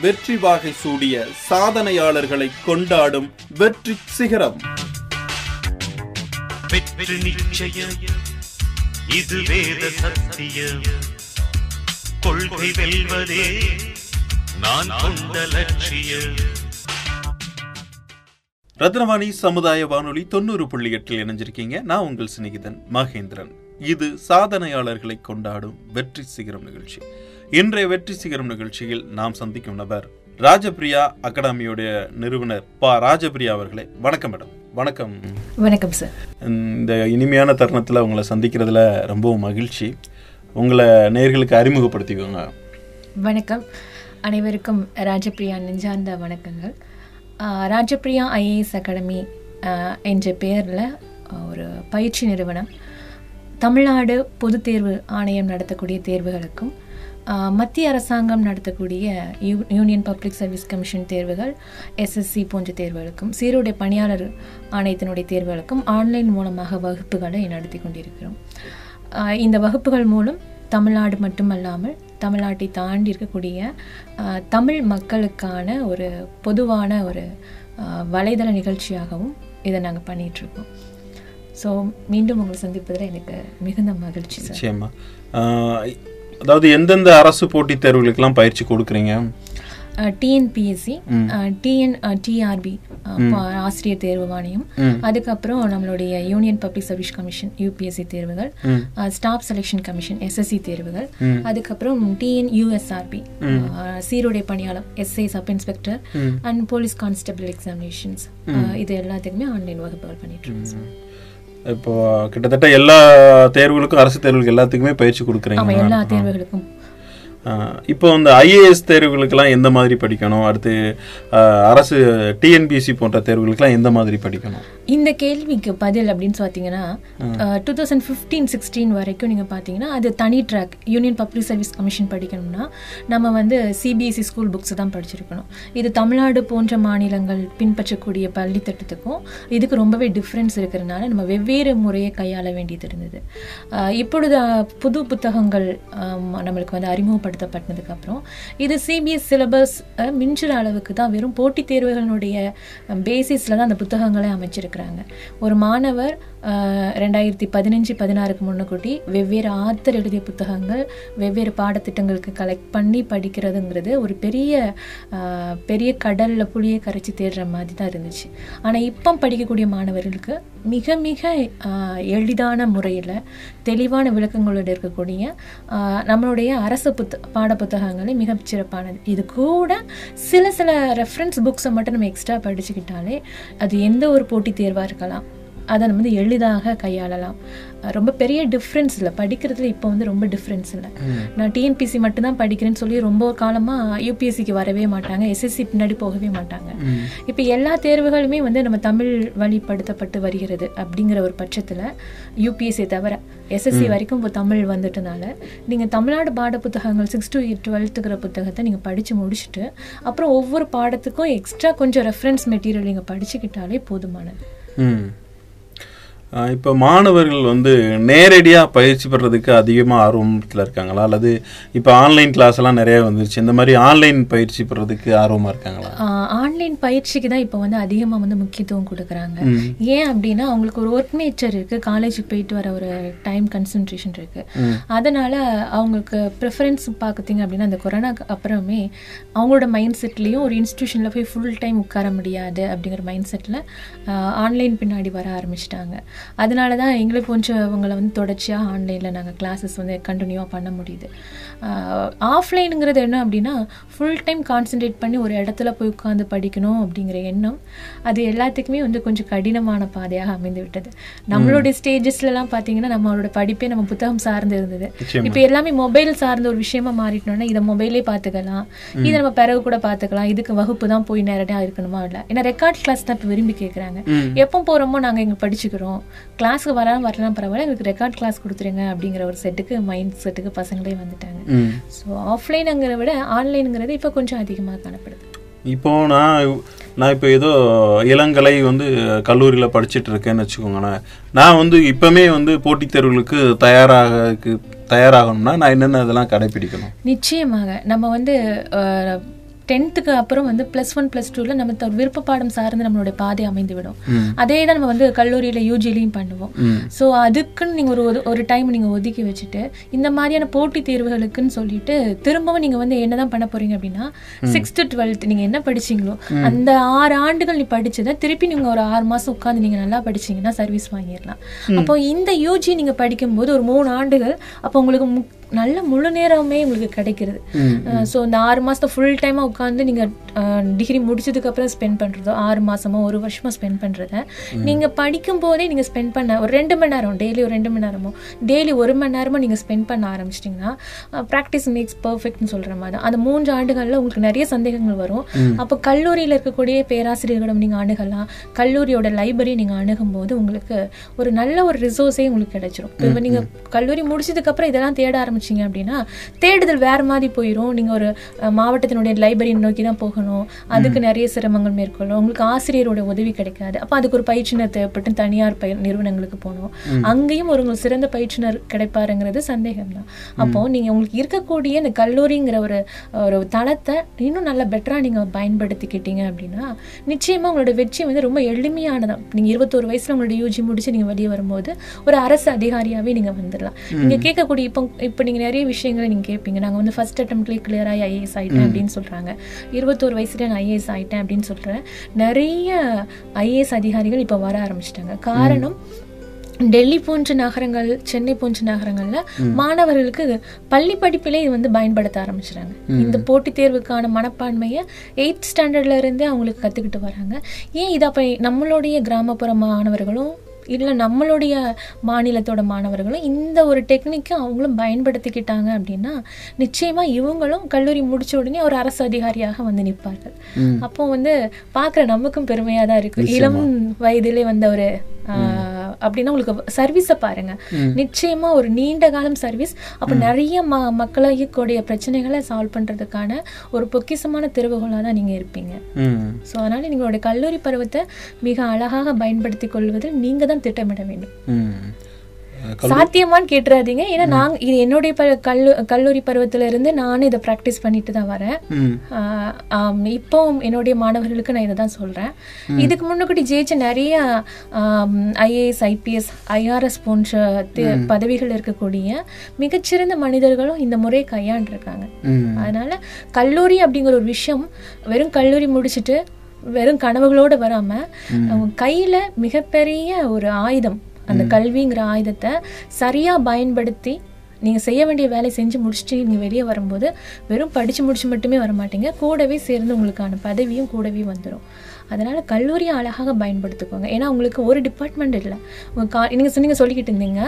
வெற்றி வாகை சூடிய சாதனையாளர்களை கொண்டாடும் வெற்றி சிகரம். வெற்றி நிச்சயம். இது வேத சத்தியம். கொள்கை வெல்வதே நான் கொண்ட லட்சியம். ரத்னவாணி சமுதாய வானொலி தொண்ணூறு புள்ளி எட்டில் இணைஞ்சிருக்கீங்க. நான் உங்கள் சிநேகிதன் மகேந்திரன். இது சாதனையாளர்களை கொண்டாடும் வெற்றி சிகரம் நிகழ்ச்சி. இன்றைய வெற்றி சிகரம் நிகழ்ச்சியில் நாம் சந்திக்கும் நபர் ராஜபிரியா அகாடமியுடைய நிறுவனர் பா. ராஜபிரியா அவர்களே. வணக்கம் மேடம். வணக்கம். வணக்கம் சார் இந்த இனிமையான தருணத்தில் உங்களை சந்திக்கிறதுல ரொம்பவும் மகிழ்ச்சி. உங்களை நேர்களுக்கு அறிமுகப்படுத்திக்கோங்க. வணக்கம். அனைவருக்கும் ராஜபிரியா நெஞ்சார்ந்த வணக்கங்கள். ராஜபிரியா ஐஏஎஸ் அகாடமி என்ற பெயரில் ஒரு பயிற்சி நிறுவனம். தமிழ்நாடு பொதுத் தேர்வு ஆணையம் நடத்தக்கூடிய தேர்வுகளுக்கும் மத்திய அரசாங்கம் நடத்தக்கூடிய U union public service commission தேர்வுகள் எஸ்எஸ்சி போன்ற தேர்வுகளுக்கும் சீருடை பணியாளர் ஆணையத்தினுடைய தேர்வுகளுக்கும் ஆன்லைன் மூலமாக வகுப்புகளை நடத்தி கொண்டிருக்கிறோம். இந்த வகுப்புகள் மூலம் தமிழ்நாடு மட்டுமல்லாமல் தமிழ்நாட்டை தாண்டி இருக்கக்கூடிய தமிழ் மக்களுக்கான ஒரு பொதுவான ஒரு வலைதள நிகழ்ச்சியாகவும் இதை நாங்கள் பண்ணிகிட்ருக்கோம் ஸோ மீண்டும் உங்களை சந்திப்பதில் எனக்கு மிகுந்த மகிழ்ச்சி சார் அதாவது எந்தெந்த அரசு போட்டித் தேர்வுகளுக்கெல்லாம் பயிற்சி கொடுக்குறீங்க? டிஎன்பிஎஸ்சி டிஎன் டிஆர்பி ஆசிரியர் தேர்வு வாரியம் அதுக்கப்புறம் நம்மளுடைய union public service commission UPSC தேர்வுகள். ஸ்டாஃப் செலெக்ஷன் கமிஷன் எஸ்எஸ்சி தேர்வுகள். அதுக்கப்புறம் டிஎன் யூஎஸ்ஆர்பி சீருடை பணியாளர் SI sub inspector and police constable examinations இது எல்லாத்துக்குமே ஆன்லைன் வகுப்புகள் பண்ணிட்டு இருக்கோம் இப்போ கிட்டத்தட்ட எல்லா தேர்வுகளுக்கும் அரசு தேர்வுகளுக்கு எல்லாத்துக்குமே பயிற்சி கொடுக்குறீங்க. எல்லா தேர்வுகளுக்கும். இப்போ இந்த ஐஏஎஸ் தேர்வுகளுக்கெல்லாம் எந்த மாதிரி படிக்கணும்? அடுத்து அரசு டிஎன்பிஎஸ்சி போன்ற தேர்வுகளுக்கெல்லாம் எந்த மாதிரி படிக்கணும்? இந்த கேள்விக்கு பதில் அப்படின்னு பார்த்தீங்கன்னா டூ தௌசண்ட் ஃபிஃப்டீன் சிக்ஸ்டீன் வரைக்கும் நீங்கள் பார்த்தீங்கன்னா அது தனி track union public service commission படிக்கணும்னா நம்ம வந்து சிபிஎஸ்சி ஸ்கூல் புக்ஸ் தான் படிச்சிருக்கணும். இது தமிழ்நாடு போன்ற மாநிலங்கள் பின்பற்றக்கூடிய பள்ளி திட்டத்துக்கும் இதுக்கு ரொம்பவே டிஃப்ரென்ஸ் இருக்கிறதுனால நம்ம வெவ்வேறு முறையை கையாள வேண்டியது இருந்தது. இப்பொழுது புது புத்தகங்கள் நம்மளுக்கு வந்து அறிமுகப்படுத்தப்பட்டதுக்கப்புறம் இது சிபிஎஸ் சிலபஸ் மிஞ்சுற அளவுக்கு தான் வெறும் போட்டித் தேர்வுகளினுடைய பேசிஸில் தான் அந்த புத்தகங்களை அமைச்சிருக்கிறாங்க. ஒரு மாணவர் ரெண்டாயிரத்தி பதினஞ்சு பதினாறுக்கு முன்னக்கூட்டி வெவ்வேறு ஆத்தர் எழுதிய புத்தகங்கள் வெவ்வேறு பாடத்திட்டங்களுக்கு கலெக்ட் பண்ணி படிக்கிறதுங்கிறது ஒரு பெரிய பெரிய கடலில் புளியை கரைச்சி தேடுற மாதிரி தான் இருந்துச்சு. ஆனால் இப்போ படிக்கக்கூடிய மாணவர்களுக்கு மிக மிக எளிதான முறையில் தெளிவான விளக்கங்களோடு இருக்கக்கூடிய நம்மளுடைய அரசு புத்த பாட புத்தகங்களே மிக சிறப்பானது. இது கூட சில சில ரெஃபரன்ஸ் புக்ஸை மட்டும் நம்ம எக்ஸ்ட்ரா படிச்சுக்கிட்டாலே அது எந்த ஒரு போட்டித் தேர்வாக இருக்கலாம். அதை நம்ம வந்து எளிதாக கையாளலாம். ரொம்ப பெரிய டிஃப்ரென்ஸ் இல்லை. படிக்கிறதுல இப்போ வந்து ரொம்ப டிஃப்ரென்ஸ் இல்லை. நான் டிஎன்பிசி மட்டும்தான் படிக்கிறேன்னு சொல்லி ரொம்ப காலமாக யூபிஎஸ்சிக்கு வரவே மாட்டாங்க. எஸ்எஸ்சி பின்னாடி போகவே மாட்டாங்க. இப்போ எல்லா தேர்வுகளுமே வந்து நம்ம தமிழ் வழிப்படுத்தப்பட்டு வருகிறது அப்படிங்கிற ஒரு பட்சத்தில் யூபிஎஸ்சி தவிர எஸ்எஸ்சி வரைக்கும் இப்போ தமிழ் வந்துட்டனால நீங்கள் தமிழ்நாடு பாட புத்தகங்கள் சிக்ஸ் டு டுவெல்த்துக்கிற புத்தகத்தை நீங்கள் படித்து முடிச்சுட்டு அப்புறம் ஒவ்வொரு பாடத்துக்கும் எக்ஸ்ட்ரா கொஞ்சம் ரெஃபரன்ஸ் மெட்டீரியல் நீங்கள் படிச்சுக்கிட்டாலே போதுமானது. இப்போ மாணவர்கள் வந்து நேரடியாக பயிற்சி பெறதுக்கு அதிகமாக ஆர்வத்தில் இருக்காங்களா? அல்லது இப்போ ஆன்லைன் கிளாஸ் எல்லாம் நிறைய வந்துருச்சு. இந்த மாதிரி ஆன்லைன் பயிற்சி பெறதுக்கு ஆர்வமாக இருக்காங்களா? ஆன்லைன் பயிற்சிக்கு தான் இப்போ வந்து அதிகமாக வந்து முக்கியத்துவம் கொடுக்குறாங்க. ஏன் அப்படின்னா அவங்களுக்கு ஒரு ஒர்க் நேச்சர் இருக்குது காலேஜுக்கு போயிட்டு வர ஒரு டைம் கன்சன்ட்ரேஷன் இருக்குது அதனால அவங்களுக்கு ப்ரிஃபரன்ஸ் பார்க்குறீங்க அப்படின்னா அந்த கொரோனாக்கு அப்புறமே அவங்களோட மைண்ட் செட்லேயும் ஒரு இன்ஸ்டியூஷனில் போய் ஃபுல் டைம் உட்கார முடியாது அப்படிங்கிற மைண்ட் செட்டில் ஆன்லைன் பின்னாடி வர ஆரம்பிச்சிட்டாங்க. அதனால தான் எங்களுக்கு கொஞ்சம் அவங்கள வந்து தொடர்ச்சியாக ஆன்லைனில் நாங்கள் கிளாஸஸ் வந்து கண்டினியூவாக பண்ண முடியுது. ஆஃப்லைனுங்கிறது என்ன அப்படின்னா ஃபுல் டைம் கான்சென்ட்ரேட் பண்ணி ஒரு இடத்துல போய் உட்காந்து படிக்கணும் அப்படிங்கிற எண்ணம் அது எல்லாத்துக்குமே வந்து கொஞ்சம் கடினமான பாதையாக அமைந்து விட்டது. நம்மளுடைய ஸ்டேஜஸ்லலாம் பார்த்தீங்கன்னா நம்மளோட படிப்பே நம்ம புத்தகம் சார்ந்து இருந்தது. இப்போ எல்லாமே மொபைல் சார்ந்த ஒரு விஷயமா மாறிட்டோம்னா இதை மொபைலே பார்த்துக்கலாம் இதை நம்ம பிறகு கூட பார்த்துக்கலாம் இதுக்கு வகுப்பு தான் போய் நேரடியாக இருக்கணுமா? இல்லை. ஏன்னா ரெக்கார்ட் கிளாஸ் தான் இப்போ விரும்பி கேட்குறாங்க எப்போ போகிறோமோ நாங்கள் இங்கே படிச்சுக்கிறோம். கிளாஸுக்கு வரலாம் வரலாம் பரவாயில்ல. எங்களுக்கு ரெக்கார்ட் கிளாஸ் கொடுத்துருங்க அப்படிங்கிற ஒரு செட்டுக்கு மைண்ட் செட்டுக்கு பசங்களே வந்துட்டாங்க. ஸோ ஆஃப்லைனுங்கிறத விட ஆன்லைனுங்கிறது இப்போ கொஞ்சம் அதிகமாக காணப்படுது. இப்போ நான் நான் இப்போ ஏதோ இளங்கலை வந்து கல்லூரியில் படிச்சுட்டு இருக்கேன்னு வச்சுக்கோங்களேன். நான் வந்து இப்போமே வந்து போட்டித் தேர்வுகளுக்கு தயாராக தயாராகணும்னா நான் என்னென்ன இதெல்லாம் கடைப்பிடிக்கணும்? நிச்சயமாக. நம்ம வந்து டென்த்துக்கு அப்புறம் வந்து ப்ளஸ் ஒன் ப்ளஸ் டூவில் நம்ம விருப்ப பாடம் சார்ந்து நம்மளுடைய பாதை அமைந்து விடும் அதே தான் நம்ம வந்து கல்லூரியில் யூஜிலையும் பண்ணுவோம். ஸோ அதுக்குன்னு நீங்கள் ஒரு ஒரு- டைம் நீங்கள் ஒதுக்கி வச்சுட்டு இந்த மாதிரியான போட்டித் தேர்வுகளுக்குன்னு சொல்லிட்டு திரும்பவும் நீங்கள் வந்து என்ன தான் பண்ண போறீங்க அப்படின்னா சிக்ஸ்த்து டுவெல்த் நீங்கள் என்ன படிச்சீங்களோ அந்த ஆறு ஆண்டுகள் நீ படிச்சதை திருப்பி நீங்கள் ஒரு ஆறு மாதம் உட்காந்து நீங்கள் நல்லா படிச்சீங்கன்னா சர்வீஸ் வாங்கிடலாம். அப்போ இந்த யூஜி நீங்கள் படிக்கும்போது ஒரு மூணு ஆண்டுகள் அப்போ உங்களுக்கு நல்ல முழு நேரமே உங்களுக்கு கிடைக்கிறது. ஸோ இந்த ஆறு மாதத்தை ஃபுல் டைமாக உட்காந்து நீங்கள் டிகிரி முடிச்சதுக்கப்புறம் ஸ்பெண்ட் பண்ணுறதோ ஆறு மாதமோ ஒரு வருஷமோ ஸ்பெண்ட் பண்ணுறத நீங்கள் படிக்கும் போதே நீங்கள் ஸ்பெண்ட் பண்ண ஒரு ரெண்டு மணி நேரம் டெய்லி ஒரு ரெண்டு மணி நேரமோ டெய்லி ஒரு மணி நேரமோ நீங்கள் ஸ்பெண்ட் பண்ண ஆரம்பிச்சிட்டிங்கன்னா ப்ராக்டிஸ் மேக்ஸ் பர்ஃபெக்ட்னு சொல்கிற மாதிரி தான். அந்த மூன்று ஆண்டுகளில் உங்களுக்கு நிறைய சந்தேகங்கள் வரும். அப்போ கல்லூரியில் இருக்கக்கூடிய பேராசிரியர்களிடம் நீங்கள் அணுகலாம். கல்லூரியோட லைப்ரரி நீங்கள் அணுகும் போது உங்களுக்கு ஒரு நல்ல ஒரு ரிசோர்ஸே உங்களுக்கு கிடைச்சிரும். இப்போ நீங்கள் கல்லூரி முடிச்சதுக்கப்புறம் இதெல்லாம் தேட ஆரம்பிச்சீங்க அப்படின்னா தேடுதல் வேற மாதிரி போயிடும் நீங்கள் ஒரு மாவட்டத்தினுடைய லைப்ரரி நோக்கி தான் போகணும். அதுக்கு நிறைய சிரமங்கள் மேற்கொள்ளும். உங்களுக்கு ஆசிரியரோட உதவி கிடைக்காது. அப்போ அதுக்கு ஒரு பயிற்றுனர் தேவைப்பட்டு தனியார் பய நிறுவனங்களுக்கு போகணும். அங்கேயும் ஒரு உங்களுக்கு சிறந்த பயிற்றுனர் கிடைப்பாருங்கிறது சந்தேகம் தான் அப்போ நீங்கள் உங்களுக்கு இருக்கக்கூடிய இந்த கல்லூரிங்கிற ஒரு ஒரு தளத்தை இன்னும் நல்லா பெட்டராக நீங்கள் பயன்படுத்திக்கிட்டீங்க அப்படின்னா நிச்சயமாக உங்களோட வெற்றி வந்து ரொம்ப எளிமையானதான். நீங்கள் இருபத்தோரு வயசில் உங்களோட யூஜி முடிச்சு நீங்கள் வெளியே வரும்போது ஒரு அரசு அதிகாரியாகவே நீங்கள் வந்துடலாம் நீங்கள் கேட்கக்கூடிய இப்போ இப்போ நீங்கள் நிறைய விஷயங்களை நீங்கள் கேட்பீங்க. நாங்கள் வந்து ஃபர்ஸ்ட் அட்டம்ப்ட்லேயே கிளியராகி ஐஏஎஸ் ஆகிட்டேன் அப்படின்னு சொல்கிறாங்க இருபத்தோரு வயசுல நான் ஐஏஎஸ் ஆகிட்டேன் அப்படின்னு சொல்கிறேன் நிறைய ஐஏஎஸ் அதிகாரிகள் இப்போ வர ஆரம்பிச்சிட்டாங்க. காரணம் டெல்லி போன்ற நகரங்கள் சென்னை போன்ற நகரங்கள்ல மாணவர்களுக்கு பள்ளி படிப்பிலே இது வந்து பயன்படுத்த ஆரம்பிச்சிட்டாங்க. இந்த போட்டித் தேர்வுக்கான மனப்பான்மையை எயித் ஸ்டாண்டர்ட்ல இருந்தே அவங்களுக்கு கத்துக்கிட்டு வராங்க. ஏன் இது அப்ப நம்மளுடைய கிராமப்புற மாணவர்களும் இல்லை நம்மளுடைய மாநிலத்தோட மாணவர்களும் இந்த ஒரு டெக்னிக்கை அவங்களும் பயன்படுத்திக்கிட்டாங்க அப்படின்னா நிச்சயமா இவங்களும் கல்லூரி முடிச்ச உடனே ஒரு அரசு அதிகாரியாக வந்து நிற்பார்கள். அப்போ வந்து பார்க்குற நமக்கும் பெருமையாக தான் இருக்கு. இளம் வயதிலே வந்த ஒரு அப்படின்னா உங்களுக்கு சர்வீஸை பாருங்க. நிச்சயமா ஒரு நீண்ட காலம் சர்வீஸ் அப்போ நிறைய ம மக்களுடைய பிரச்சனைகளை சால்வ் பண்றதுக்கான ஒரு பொக்கிஷமான திறவுகோலாக தான் நீங்க இருப்பீங்க. ஸோ அதனால நீங்களோட கல்லூரி பருவத்தை மிக அழகாக பயன்படுத்தி கொள்வதில் நீங்க தான் திட்டமிட வேண்டும். சாத்தியமான்னு கேட்டுறாதீங்க. ஏன்னா நாங்க இது என்னுடைய கல்லு கல்லூரி பருவத்துல இருந்து நானும் இதை ப்ராக்டிஸ் பண்ணிட்டு தான் வரேன். இப்போ என்னுடைய மாணவர்களுக்கு நான் இதை தான் சொல்கிறேன் இதுக்கு முன்னாடி ஜெயிச்ச நிறைய ஐஏஎஸ் ஐபிஎஸ் ஐஆர்எஸ் போன்ற பதவிகள் இருக்கக்கூடிய மிகச்சிறந்த மனிதர்களும் இந்த முறையை கையாண்டிருக்காங்க. அதனால கல்லூரி அப்படிங்கிற ஒரு விஷயம் வெறும் கல்லூரி முடிச்சுட்டு வெறும் கனவுகளோடு வராம அவங்க கையில மிகப்பெரிய ஒரு ஆயுதம். அந்த கல்விங்கிற ஆயுதத்தை சரியா பயன்படுத்தி நீங்க செய்ய வேண்டிய வேலையை செஞ்சு முடிச்சுட்டு நீங்க வெளியே வரும்போது வெறும் படிச்சு முடிச்சு மட்டுமே வர மாட்டீங்க கூடவே சேர்ந்து உங்களுக்கான பதவியும் கூடவே வந்துடும் அதனால கல்லூரியை அழகாக பயன்படுத்திக்கோங்க. ஏன்னா உங்களுக்கு ஒரு டிபார்ட்மெண்ட் இல்லை. உங்க கா நீங்கள் சொன்னீங்க சொல்லிக்கிட்டு இருந்தீங்க.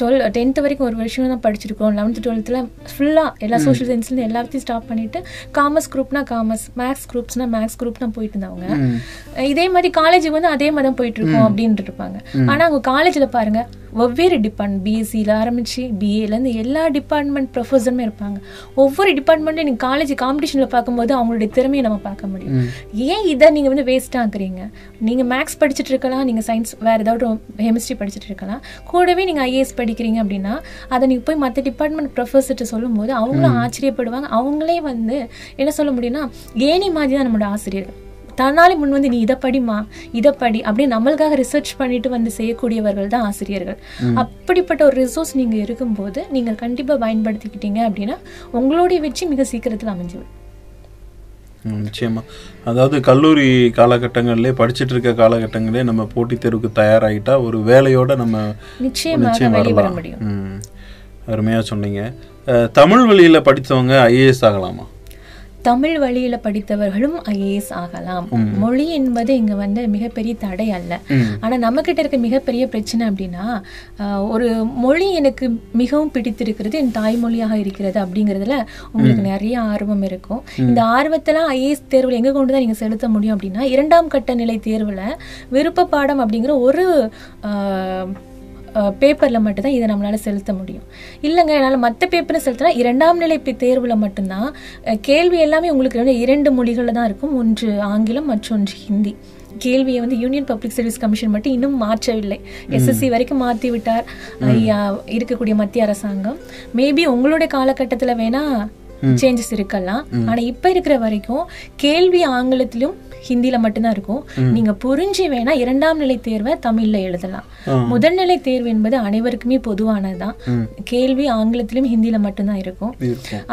டுவெல் டென்த்து வரைக்கும் ஒரு வருஷம் தான் படிச்சிருக்கோம். லெவன்த்து டுவெல்த்தில் ஃபுல்லாக எல்லா சோஷியல் சயின்ஸ்லேருந்து எல்லாத்தையும் ஸ்டாப் பண்ணிட்டு காமர்ஸ் குரூப்னா காமர்ஸ் மேக்ஸ் குரூப்ஸ்னா மேக்ஸ் குரூப் தான் போயிட்டு இருந்தவங்க. இதே மாதிரி காலேஜுக்கு வந்து அதே மாதிரி தான் போயிட்டு இருக்கோம் அப்படின்ட்டு இருப்பாங்க. ஆனால் அவங்க காலேஜில் பாருங்க வெவ்வேறு டிபார்ட்மெண்ட் பிஎஸ்சியில் ஆரம்பிச்சு பிஏலேருந்து எல்லா டிபார்ட்மெண்ட் ப்ரொஃபஸருமே இருப்பாங்க. ஒவ்வொரு டிபார்ட்மெண்ட்லையும் நீங்கள் காலேஜ் காம்படிஷனில் பார்க்கும்போது அவங்களுடைய திறமையை நம்ம பார்க்க முடியும். ஏன் இதை நீங்கள் வந்து வேஸ்ட் ஆக்குறீங்க? நீங்கள் மேக்ஸ் படிச்சுட்டு இருக்கலாம் நீங்கள் சயின்ஸ் வேறு ஏதாவது கெமிஸ்ட்ரி படிச்சுட்டு இருக்கலாம். கூடவே நீங்கள் ஐஏஎஸ் படிக்கிறீங்க அப்படின்னா அதை நீங்கள் போய் மற்ற டிபார்ட்மெண்ட் ப்ரொஃபஸர்கிட்ட சொல்லும்போது அவங்களும் ஆச்சரியப்படுவாங்க. அவங்களே வந்து என்ன சொல்ல முடியும்னா ஏனி மாதிரி தான் நம்மளோட ஆசிரியர்கள். தன்னாலே முன் வந்து நீ இதை படிமா இதை படி அப்படின்னு நம்மளுக்காக ரிசர்ச் பண்ணிட்டு வந்து செய்யக்கூடியவர்கள் தான் ஆசிரியர்கள். அப்படிப்பட்ட ஒரு ரிசோர்ஸ் நீங்க இருக்கும்போது நீங்கள் கண்டிப்பா பயன்படுத்திக்கிட்டீங்க அப்படின்னா உங்களுடைய வெற்றி மிக சீக்கிரத்தில் அமைஞ்சிடும். ம், நிச்சயமா. அதாவது கல்லூரி காலகட்டங்கள்லேயே படிச்சுட்டு இருக்க காலகட்டங்களே நம்ம போட்டித் தேர்வுக்கு தயாராகிட்டா ஒரு வேலையோட நம்ம நிச்சயம் வரலாம். முடியும். ம். அருமையா சொன்னீங்க. தமிழ் வழியில படித்தவங்க ஐஏஎஸ் ஆகலாமா? தமிழ் வழியில படித்தவர்களும் ஐஏஎஸ் ஆகலாம். மொழி என்பது இங்க வந்து மிகப்பெரிய தடை அல்ல. ஆனா நம்ம கிட்ட இருக்க மிகப்பெரிய பிரச்சனை அப்படின்னா ஒரு மொழி எனக்கு மிகவும் பிடித்திருக்கிறது என் தாய்மொழியாக இருக்கிறது அப்படிங்கிறதுல உங்களுக்கு நிறைய ஆர்வம் இருக்கும். இந்த ஆர்வத்தெல்லாம் ஐஏஎஸ் தேர்வில் எங்க கொண்டு தான் நீங்க செலுத்த முடியும் அப்படின்னா இரண்டாம் கட்ட நிலை தேர்வுல விருப்ப பாடம் அப்படிங்கிற ஒரு ஆஹ், பேப்பரில் மட்டும்தான் இதை நம்மளால செலுத்த முடியும். இல்லைங்க என்னால் மற்ற பேப்பரை செலுத்தினா இரண்டாம் நிலை பி- தேர்வுல மட்டும்தான் கேள்வி எல்லாமே உங்களுக்கு வந்து இரண்டு மொழிகளில் தான் இருக்கும். ஒன்று ஆங்கிலம் மற்றொன்று ஹிந்தி. கேள்வியை வந்து யூனியன் பப்ளிக் சர்வீஸ் கமிஷன் மட்டும் இன்னும் மாற்றவில்லை. எஸ்எஸ்சி வரைக்கும் மாற்றி விட்டார். ஐயா, இருக்கக்கூடிய மத்திய அரசாங்கம். மேபி உங்களுடைய காலகட்டத்தில் வேணா சேஞ்சஸ் இருக்கலாம். ஆனா இப்ப இருக்கிற வரைக்கும் கேள்வி ஆங்கிலத்திலும் ஹிந்தில மட்டும்தான் இருக்கும். நீங்க புரிஞ்சு வேணா இரண்டாம் நிலை தேர்வை தமிழ்ல எழுதலாம். முதல்நிலை தேர்வு என்பது அனைவருக்குமே பொதுவானதுதான். கேள்வி ஆங்கிலத்திலும் ஹிந்தில மட்டும்தான் இருக்கும்.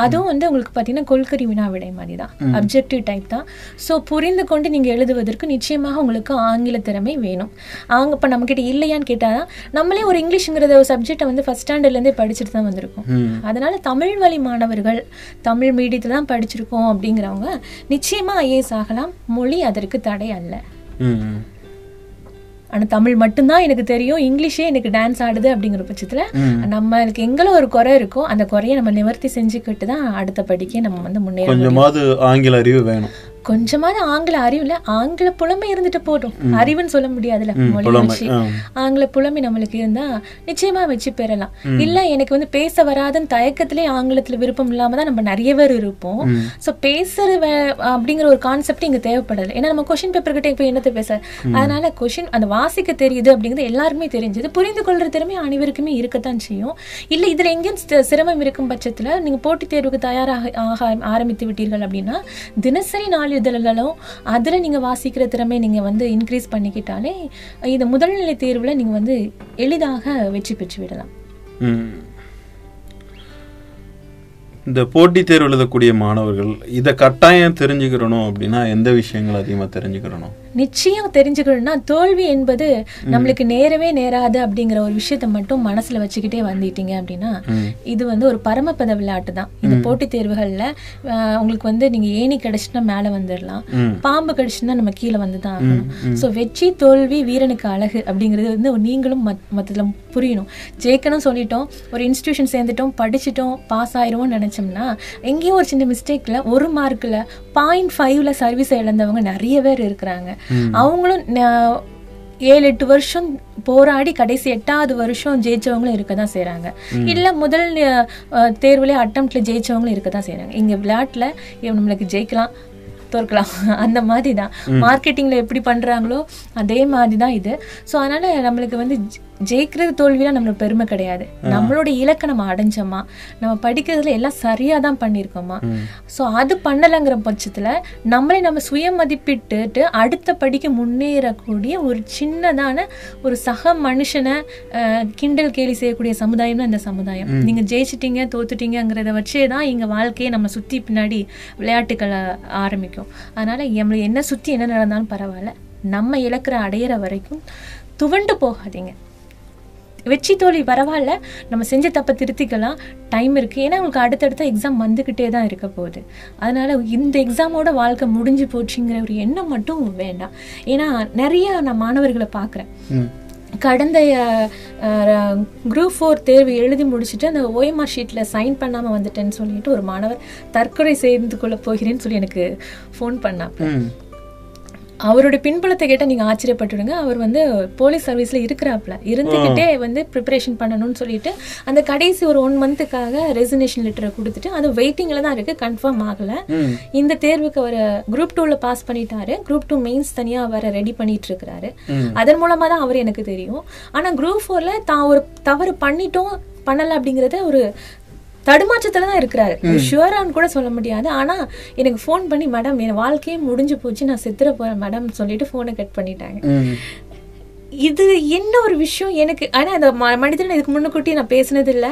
அதுவும் வந்து உங்களுக்கு பார்த்தீங்கன்னா கொள்கரி வினா விடை மாதிரி தான் அப்ஜெக்டிவ் டைப் தான். ஸோ புரிந்து கொண்டு நீங்கள் எழுதுவதற்கு நிச்சயமாக உங்களுக்கு ஆங்கில திறமை வேணும். அவங்க இப்போ நம்மக்கிட்ட இல்லையான்னு கேட்டால் நம்மளே ஒரு இங்கிலீஷுங்கிறத ஒரு சப்ஜெக்டை வந்து ஃபஸ்ட் ஸ்டாண்டர்ட்லேருந்தே படிச்சுட்டு தான் வந்திருக்கோம். அதனால தமிழ் வழி மாணவர்கள் தமிழ் மீடியத்தில் தான் படிச்சிருக்கோம் அப்படிங்கிறவங்க நிச்சயமாக ஐஏஎஸ் ஆகலாம். மொழி அதற்கு தடை அல்ல. ஆனா தமிழ் மட்டும்தான் எனக்கு தெரியும் இங்கிலீஷே எனக்கு டான்ஸ் ஆடுது அப்படிங்கிற பட்சத்துல நம்மளுக்கு எங்களோ ஒரு குறை இருக்கோ அந்த குறையை நம்ம நிவர்த்தி செஞ்சுக்கிட்டு தான் அடுத்த படிக்க நம்ம வந்து முன்னேற கொஞ்சமாவது ஆங்கில அறிவு வேணும். கொஞ்சமாவது ஆங்கில அறிவுல ஆங்கில புலமை இருந்துட்டு போட்டும் அறிவுன்னு சொல்ல முடியாதுல்ல மொழி வச்சு. ஆங்கில புலமை நம்மளுக்கு இருந்தா நிச்சயமா வச்சு பெறலாம். இல்ல எனக்கு வந்து பேச வராதுன்னு தயக்கத்திலே ஆங்கிலத்துல விருப்பம் இல்லாம தான் நம்ம நிறைய பேர் இருப்போம். சோ பேசுறது வே- அப்படிங்கிற ஒரு கான்செப்ட் இங்க தேவைப்படல. ஏன்னா நம்ம கொஸ்டின் பேப்பர் கிட்ட இப்ப என்னத்தை பேச? அதனால கொஸ்டின் அந்த வாசிக்க தெரியுது அப்படிங்கிறது எல்லாருக்குமே தெரிஞ்சது. புரிந்து கொள்ற திறமை அனைவருக்குமே இருக்கத்தான் செய்யும். இல்ல இதுல எங்கேயும் சிரமம் இருக்கும் பட்சத்துல நீங்க போட்டித் தேர்வுக்கு தயாராக ஆக ஆரம்பித்து விட்டீர்கள் அப்படின்னா தினசரி நாளிதழ்களும் அதுல நீங்க வாசிக்கிற திறமை நீங்க வந்து இன்க்ரீஸ் பண்ணிக்கிட்டாலே இந்த முதல்நிலை தேர்வுல நீங்க வந்து எளிதாக வெற்றி பெற்று விடலாம். இந்த போட்டித் தேர்வு எழுதக்கூடிய மாணவர்கள் இதை கட்டாயம் தெரிஞ்சுக்கிறணும் அப்படின்னா எந்த விஷயங்கள் அதிகமாக தெரிஞ்சுக்கிறணும்? நிச்சயம் தெரிஞ்சுக்கணும்னா தோல்வி என்பது நம்மளுக்கு நேரவே நேராது அப்படிங்கிற ஒரு விஷயத்த மட்டும் மனசுல வச்சுக்கிட்டே வந்துட்டீங்க அப்படின்னா இது வந்து ஒரு பரமபத விளையாட்டு தான். இந்த போட்டித் தேர்வுகள்ல உங்களுக்கு வந்து நீங்க ஏணி கிடைச்சுன்னா மேல வந்துடலாம் பாம்பு கிடைச்சுன்னா நம்ம கீழே வந்து தான் ஆகணும். ஸோ வெற்றி தோல்வி வீரனுக்கு அழகு அப்படிங்கிறது வந்து நீங்களும் மத் மொத்தத்துல புரியணும். ஜெயிக்கணும் சொல்லிட்டோம் ஒரு இன்ஸ்டிடியூஷன் சேர்ந்துட்டோம் படிச்சிட்டோம் பாஸ் ஆயிரும்னு நினைச்சோம்னா எங்கேயோ ஒரு சின்ன மிஸ்டேக்ல ஒரு மார்க்ல பாயிண்ட் ஃபைவ்ல சர்வீஸ் இழந்தவங்க நிறைய பேர் இருக்கிறாங்க. அவங்களும் ஏழு எட்டு வருஷம் போராடி கடைசி எட்டாவது வருஷம் ஜெயிச்சவங்களும் இருக்க தான் செய்றாங்க. இல்ல முதல் அஹ், தேர்வுல அட்டம்ப்ட்ல ஜெயிச்சவங்களும் இருக்க தான் செய்றாங்க. இங்க விளையாட்டுல நம்மளுக்கு ஜெயிக்கலாம் தோற்கலாம் அந்த மாதிரி தான். மார்க்கெட்டிங்ல எப்படி பண்றாங்களோ அதே மாதிரி தான் இது. ஸோ அதனால நம்மளுக்கு வந்து ஜெயிக்கிறது தோல்விலாம் நம்மளுக்கு பெருமை கிடையாது. நம்மளோட இலக்கை நம்ம அடைஞ்சோமா? நம்ம படிக்கிறதுல எல்லாம் சரியா தான் பண்ணியிருக்கோமா ஸோ அது பண்ணலைங்கிற பட்சத்துல நம்மளே நம்ம சுய மதிப்பிட்டுட்டு அடுத்த படிக்க முன்னேறக்கூடிய ஒரு சின்னதான ஒரு சக மனுஷனை கிண்டல் கேலி செய்யக்கூடிய சமுதாயம் தான் இந்த சமுதாயம். நீங்க ஜெயிச்சிட்டீங்க தோத்துட்டீங்கிறத வச்சே தான் எங்க வாழ்க்கையை நம்ம சுத்தி பின்னாடி விளையாட்டுகளை ஆரம்பிக்கும். அதனால நம்மளுக்கு என்ன சுத்தி என்ன நடந்தாலும் பரவாயில்ல. நம்ம இலக்கிற அடையிற வரைக்கும் துவண்டு போகாதீங்க. வெற்றி தோல்வி பரவாயில்ல. நம்ம செஞ்ச தப்பை திருத்திக்கலாம். டைம் இருக்கு. ஏன்னா உங்களுக்கு அடுத்தடுத்த எக்ஸாம் வந்துக்கிட்டே தான் இருக்க போகுது. அதனால இந்த எக்ஸாமோட வாழ்க்கை முடிஞ்சு போச்சுங்கிற ஒரு எண்ணம் மட்டும் வேண்டாம். ஏன்னா நிறைய நான் மாணவர்களை பார்க்குறேன். கடந்த குரூப் ஃபோர் தேர்வு எழுதி முடிச்சுட்டு அந்த ஓஎம்ஆர் ஷீட்டில் சைன் பண்ணாமல் வந்துட்டேன்னு சொல்லிட்டு ஒரு மாணவர் தற்கொலை செய்து கொள்ள போகிறேன்னு சொல்லி எனக்கு ஃபோன் பண்ணாப்ப ம் அவருடைய பின்புலத்தை கேட்டால் நீங்கள் ஆச்சரியப்பட்டுடுங்க. அவர் வந்து போலீஸ் சர்வீஸில் இருக்கிறாப்புல. இருந்துக்கிட்டே வந்து ப்ரிப்பரேஷன் பண்ணணும்னு சொல்லிட்டு அந்த கடைசி ஒரு ஒன் மந்த்துக்காக ரெசினேஷன் லெட்டரை கொடுத்துட்டு அது வெயிட்டிங்கில் தான் இருக்குது கன்ஃபார்ம் ஆகலை. இந்த தேர்வுக்கு அவர் குரூப் டூவில் பாஸ் பண்ணிட்டாரு. குரூப் டூ மெயின்ஸ் தனியாக வர ரெடி பண்ணிட்டு இருக்கிறாரு. அதன் மூலமாக தான் அவர் எனக்கு தெரியும். ஆனால் குரூப் ஃபோரில் தான் ஒரு தவறு பண்ணிட்டோம் பண்ணலை அப்படிங்கிறத ஒரு தடுமாற்றத்துல தான் இருக்கிறாரு. ஷுவரான்னு கூட சொல்ல முடியாது. ஆனா எனக்கு ஃபோன் பண்ணி மேடம் என் வாழ்க்கையே முடிஞ்சு போச்சு. நான் செத்துற போறேன் மேடம் சொல்லிட்டு ஃபோனை கட் பண்ணிட்டாங்க. இது என்ன ஒரு விஷயம்? எனக்கு ஆனா அந்த மனிதன் இதுக்கு முன்னுக்கூட்டி நான் பேசினது இல்ல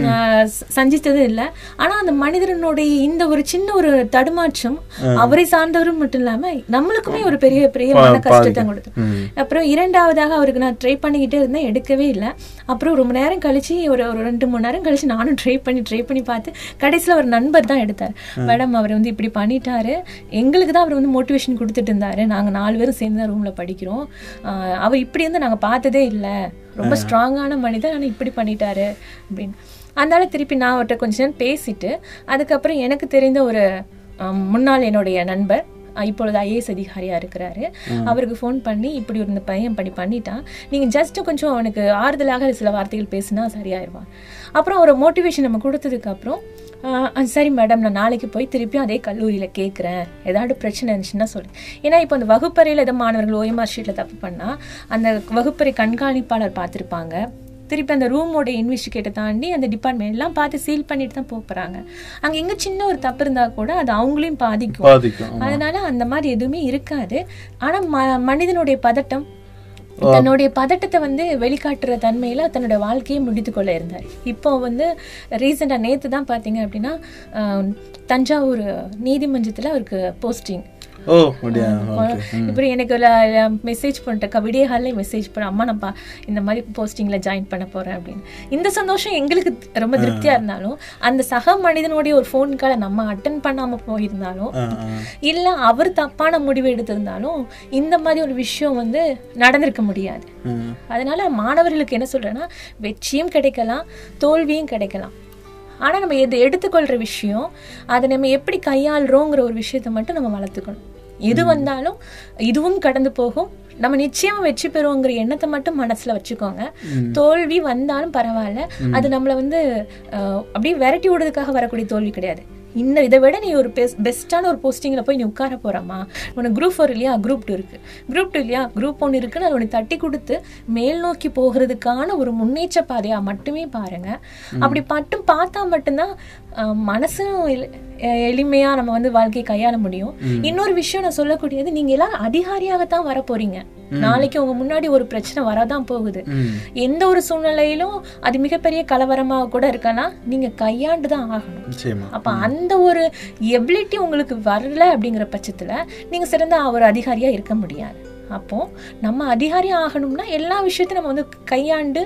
நான் ச- சந்தித்ததும் இல்ல ஆனா அந்த மனிதனுடைய இந்த ஒரு சின்ன ஒரு தடுமாற்றம் அவரை சார்ந்தவரும் மட்டும் இல்லாம நம்மளுக்குமே ஒரு பெரிய பெரிய மன கஷ்டத்தை கொடுத்து. அப்புறம் இரண்டாவதாக அவருக்கு நான் ட்ரை பண்ணிக்கிட்டே இருந்தேன் எடுக்கவே இல்லை. அப்புறம் ரொம்ப நேரம் கழிச்சு ஒரு ஒரு ரெண்டு மூணு நேரம் கழிச்சு நானும் ட்ரை பண்ணி ட்ரை பண்ணி பார்த்து கடைசியில் ஒரு நண்பர் தான் எடுத்தார். மேடம் அவர் வந்து இப்படி பண்ணிட்டாரு. எங்களுக்கு தான் அவர் வந்து மோட்டிவேஷன் கொடுத்துட்டு இருந்தாரு. நாங்க நாலு பேரும் சேர்ந்து தான் ரூம்ல படிக்கிறோம். அவர் இப்படி வந்து நாங்க பார்த்ததே இல்லை. ரொம்ப ஸ்ட்ராங்கான மனிதர் ஆனால் இப்படி பண்ணிட்டாரு அப்படின்னு. அதனால திருப்பி நான் அவர்கிட்ட கொஞ்ச நேரம் பேசிட்டு அதுக்கப்புறம் எனக்கு தெரிந்த ஒரு முன்னாள் என்னுடைய நண்பர் இப்பொழுது ஐஏஎஸ் அதிகாரியா இருக்கிறாரு. அவருக்கு ஃபோன் பண்ணி இப்படி ஒரு இந்த பையன் இப்படி பண்ணிட்டான். நீங்க ஜஸ்ட் கொஞ்சம் அவனுக்கு ஆறுதலாக சில வார்த்தைகள் பேசினா சரியாயிருவான். அப்புறம் ஒரு மோட்டிவேஷன் நம்ம கொடுத்ததுக்கு அப்புறம் ஆஹ் அஹ் சரி மேடம் நான் நாளைக்கு போய் திருப்பியும் அதே கல்லூரியில் கேட்குறேன் ஏதாவது பிரச்சனை இருந்துச்சுன்னா சொல்லு. ஏன்னா இப்போ அந்த வகுப்பறையில் ஏதோ மாணவர்கள் ஓஎம்ஆர் ஷீட்டில் தப்பு பண்ணால் அந்த வகுப்பறை கண்காணிப்பாளர் பார்த்துருப்பாங்க திருப்பி அந்த ரூமோட இன்வெஸ்டிகேட்டை தாண்டி அந்த டிபார்ட்மெண்ட் எல்லாம் பார்த்து சீல் பண்ணிட்டு தான் போகிறாங்க அங்கே எங்கே சின்ன ஒரு தப்பு இருந்தால் கூட அது அவங்களையும் பாதிக்கும். அதனால அந்த மாதிரி எதுவுமே இருக்காது. ஆனா ம- மனிதனுடைய பதட்டம் தன்னுடைய பதட்டத்தை வந்து வெளிக்காட்டுற தன்மையில் தன்னோட வாழ்க்கையை முடித்து கொள்ள இருந்தார். இப்போ வந்து ரீசெண்டாக நேற்று தான் பார்த்தீங்க அப்படின்னா தஞ்சாவூர் நீதிமன்றத்தில் அவருக்கு போஸ்டிங் ஓ அப்படியா? ஓகே இப்போ எனக்கு மெசேஜ் பண்ணிட்டேன் விடிய ஹாலில் மெசேஜ் பண்ண அம்மா நான் இந்த மாதிரி போஸ்டிங்கில் ஜாயின் பண்ண போகிறேன் அப்படின்னு. இந்த சந்தோஷம் எங்களுக்கு ரொம்ப திருப்தியாக இருந்தாலும் அந்த சக மனிதனுடைய ஒரு ஃபோன் காலை நம்ம அட்டன் பண்ணாமல் போயிருந்தாலும். இல்லை அவர் தப்பான முடிவு எடுத்திருந்தாலும் இந்த மாதிரி ஒரு விஷயம் வந்து நடந்திருக்க முடியாது. அதனால மாணவர்களுக்கு என்ன சொல்றேன்னா வெற்றியும் கிடைக்கலாம் தோல்வியும் கிடைக்கலாம். ஆனா நம்ம எது எடுத்துக்கொள்ற விஷயம் அதை நம்ம எப்படி கையாளுறோங்கிற ஒரு விஷயத்தை மட்டும் நம்ம வளர்த்துக்கணும். எது வந்தாலும் இதுவும் கடந்து போகும். நம்ம நிச்சயமா வெற்றி பெறுவோங்கிற எண்ணத்தை மட்டும் மனசுல வச்சுக்கோங்க. தோல்வி வந்தாலும் பரவாயில்ல. அது நம்மளை வந்து அப்படியே விரட்டி விடுறதுக்காக வரக்கூடிய தோல்வி கிடையாது. இன்னும் இதை விட நீ ஒரு பெஸ்ட்டான ஒரு போஸ்டிங்கில் போய் நீ உட்கார போறாமா உனக்கு குரூப் ஃபோர் இல்லையா? குரூப் டூ இருக்கு. குரூப் டூ இல்லையா? குரூப் ஒன்று இருக்குன்னு அதை உனக்கு தட்டி கொடுத்து மேல் நோக்கி போகிறதுக்கான ஒரு முன்னேற்ற பாதையா மட்டுமே பாருங்க. அப்படி மட்டும் பார்த்தா மட்டும்தான் மனசும் எளிமையா நம்ம வந்து வாழ்க்கையை கையாள முடியும். இன்னொரு விஷயம் நான் சொல்லக்கூடியது நீங்க எல்லாம் அதிகாரியாகத்தான் வர போறீங்க நாளைக்கு உங்க முன்னாடி ஒரு பிரச்சனை வரதான் போகுது. எந்த ஒரு சூழ்நிலையிலும் அது மிகப்பெரிய கலவரமாக கூட இருக்கலாம். நீங்க கையாண்டு தான் ஆகணும் அப்ப அந்த ஒரு எபிலிட்டி உங்களுக்கு வரல அப்படிங்கிற பட்சத்துல நீங்க சிறந்த ஒரு அதிகாரியா இருக்க முடியாது. அப்போ நம்ம அதிகாரி ஆகணும்னா எல்லா விஷயத்தையும் நம்ம வந்து கையாண்டு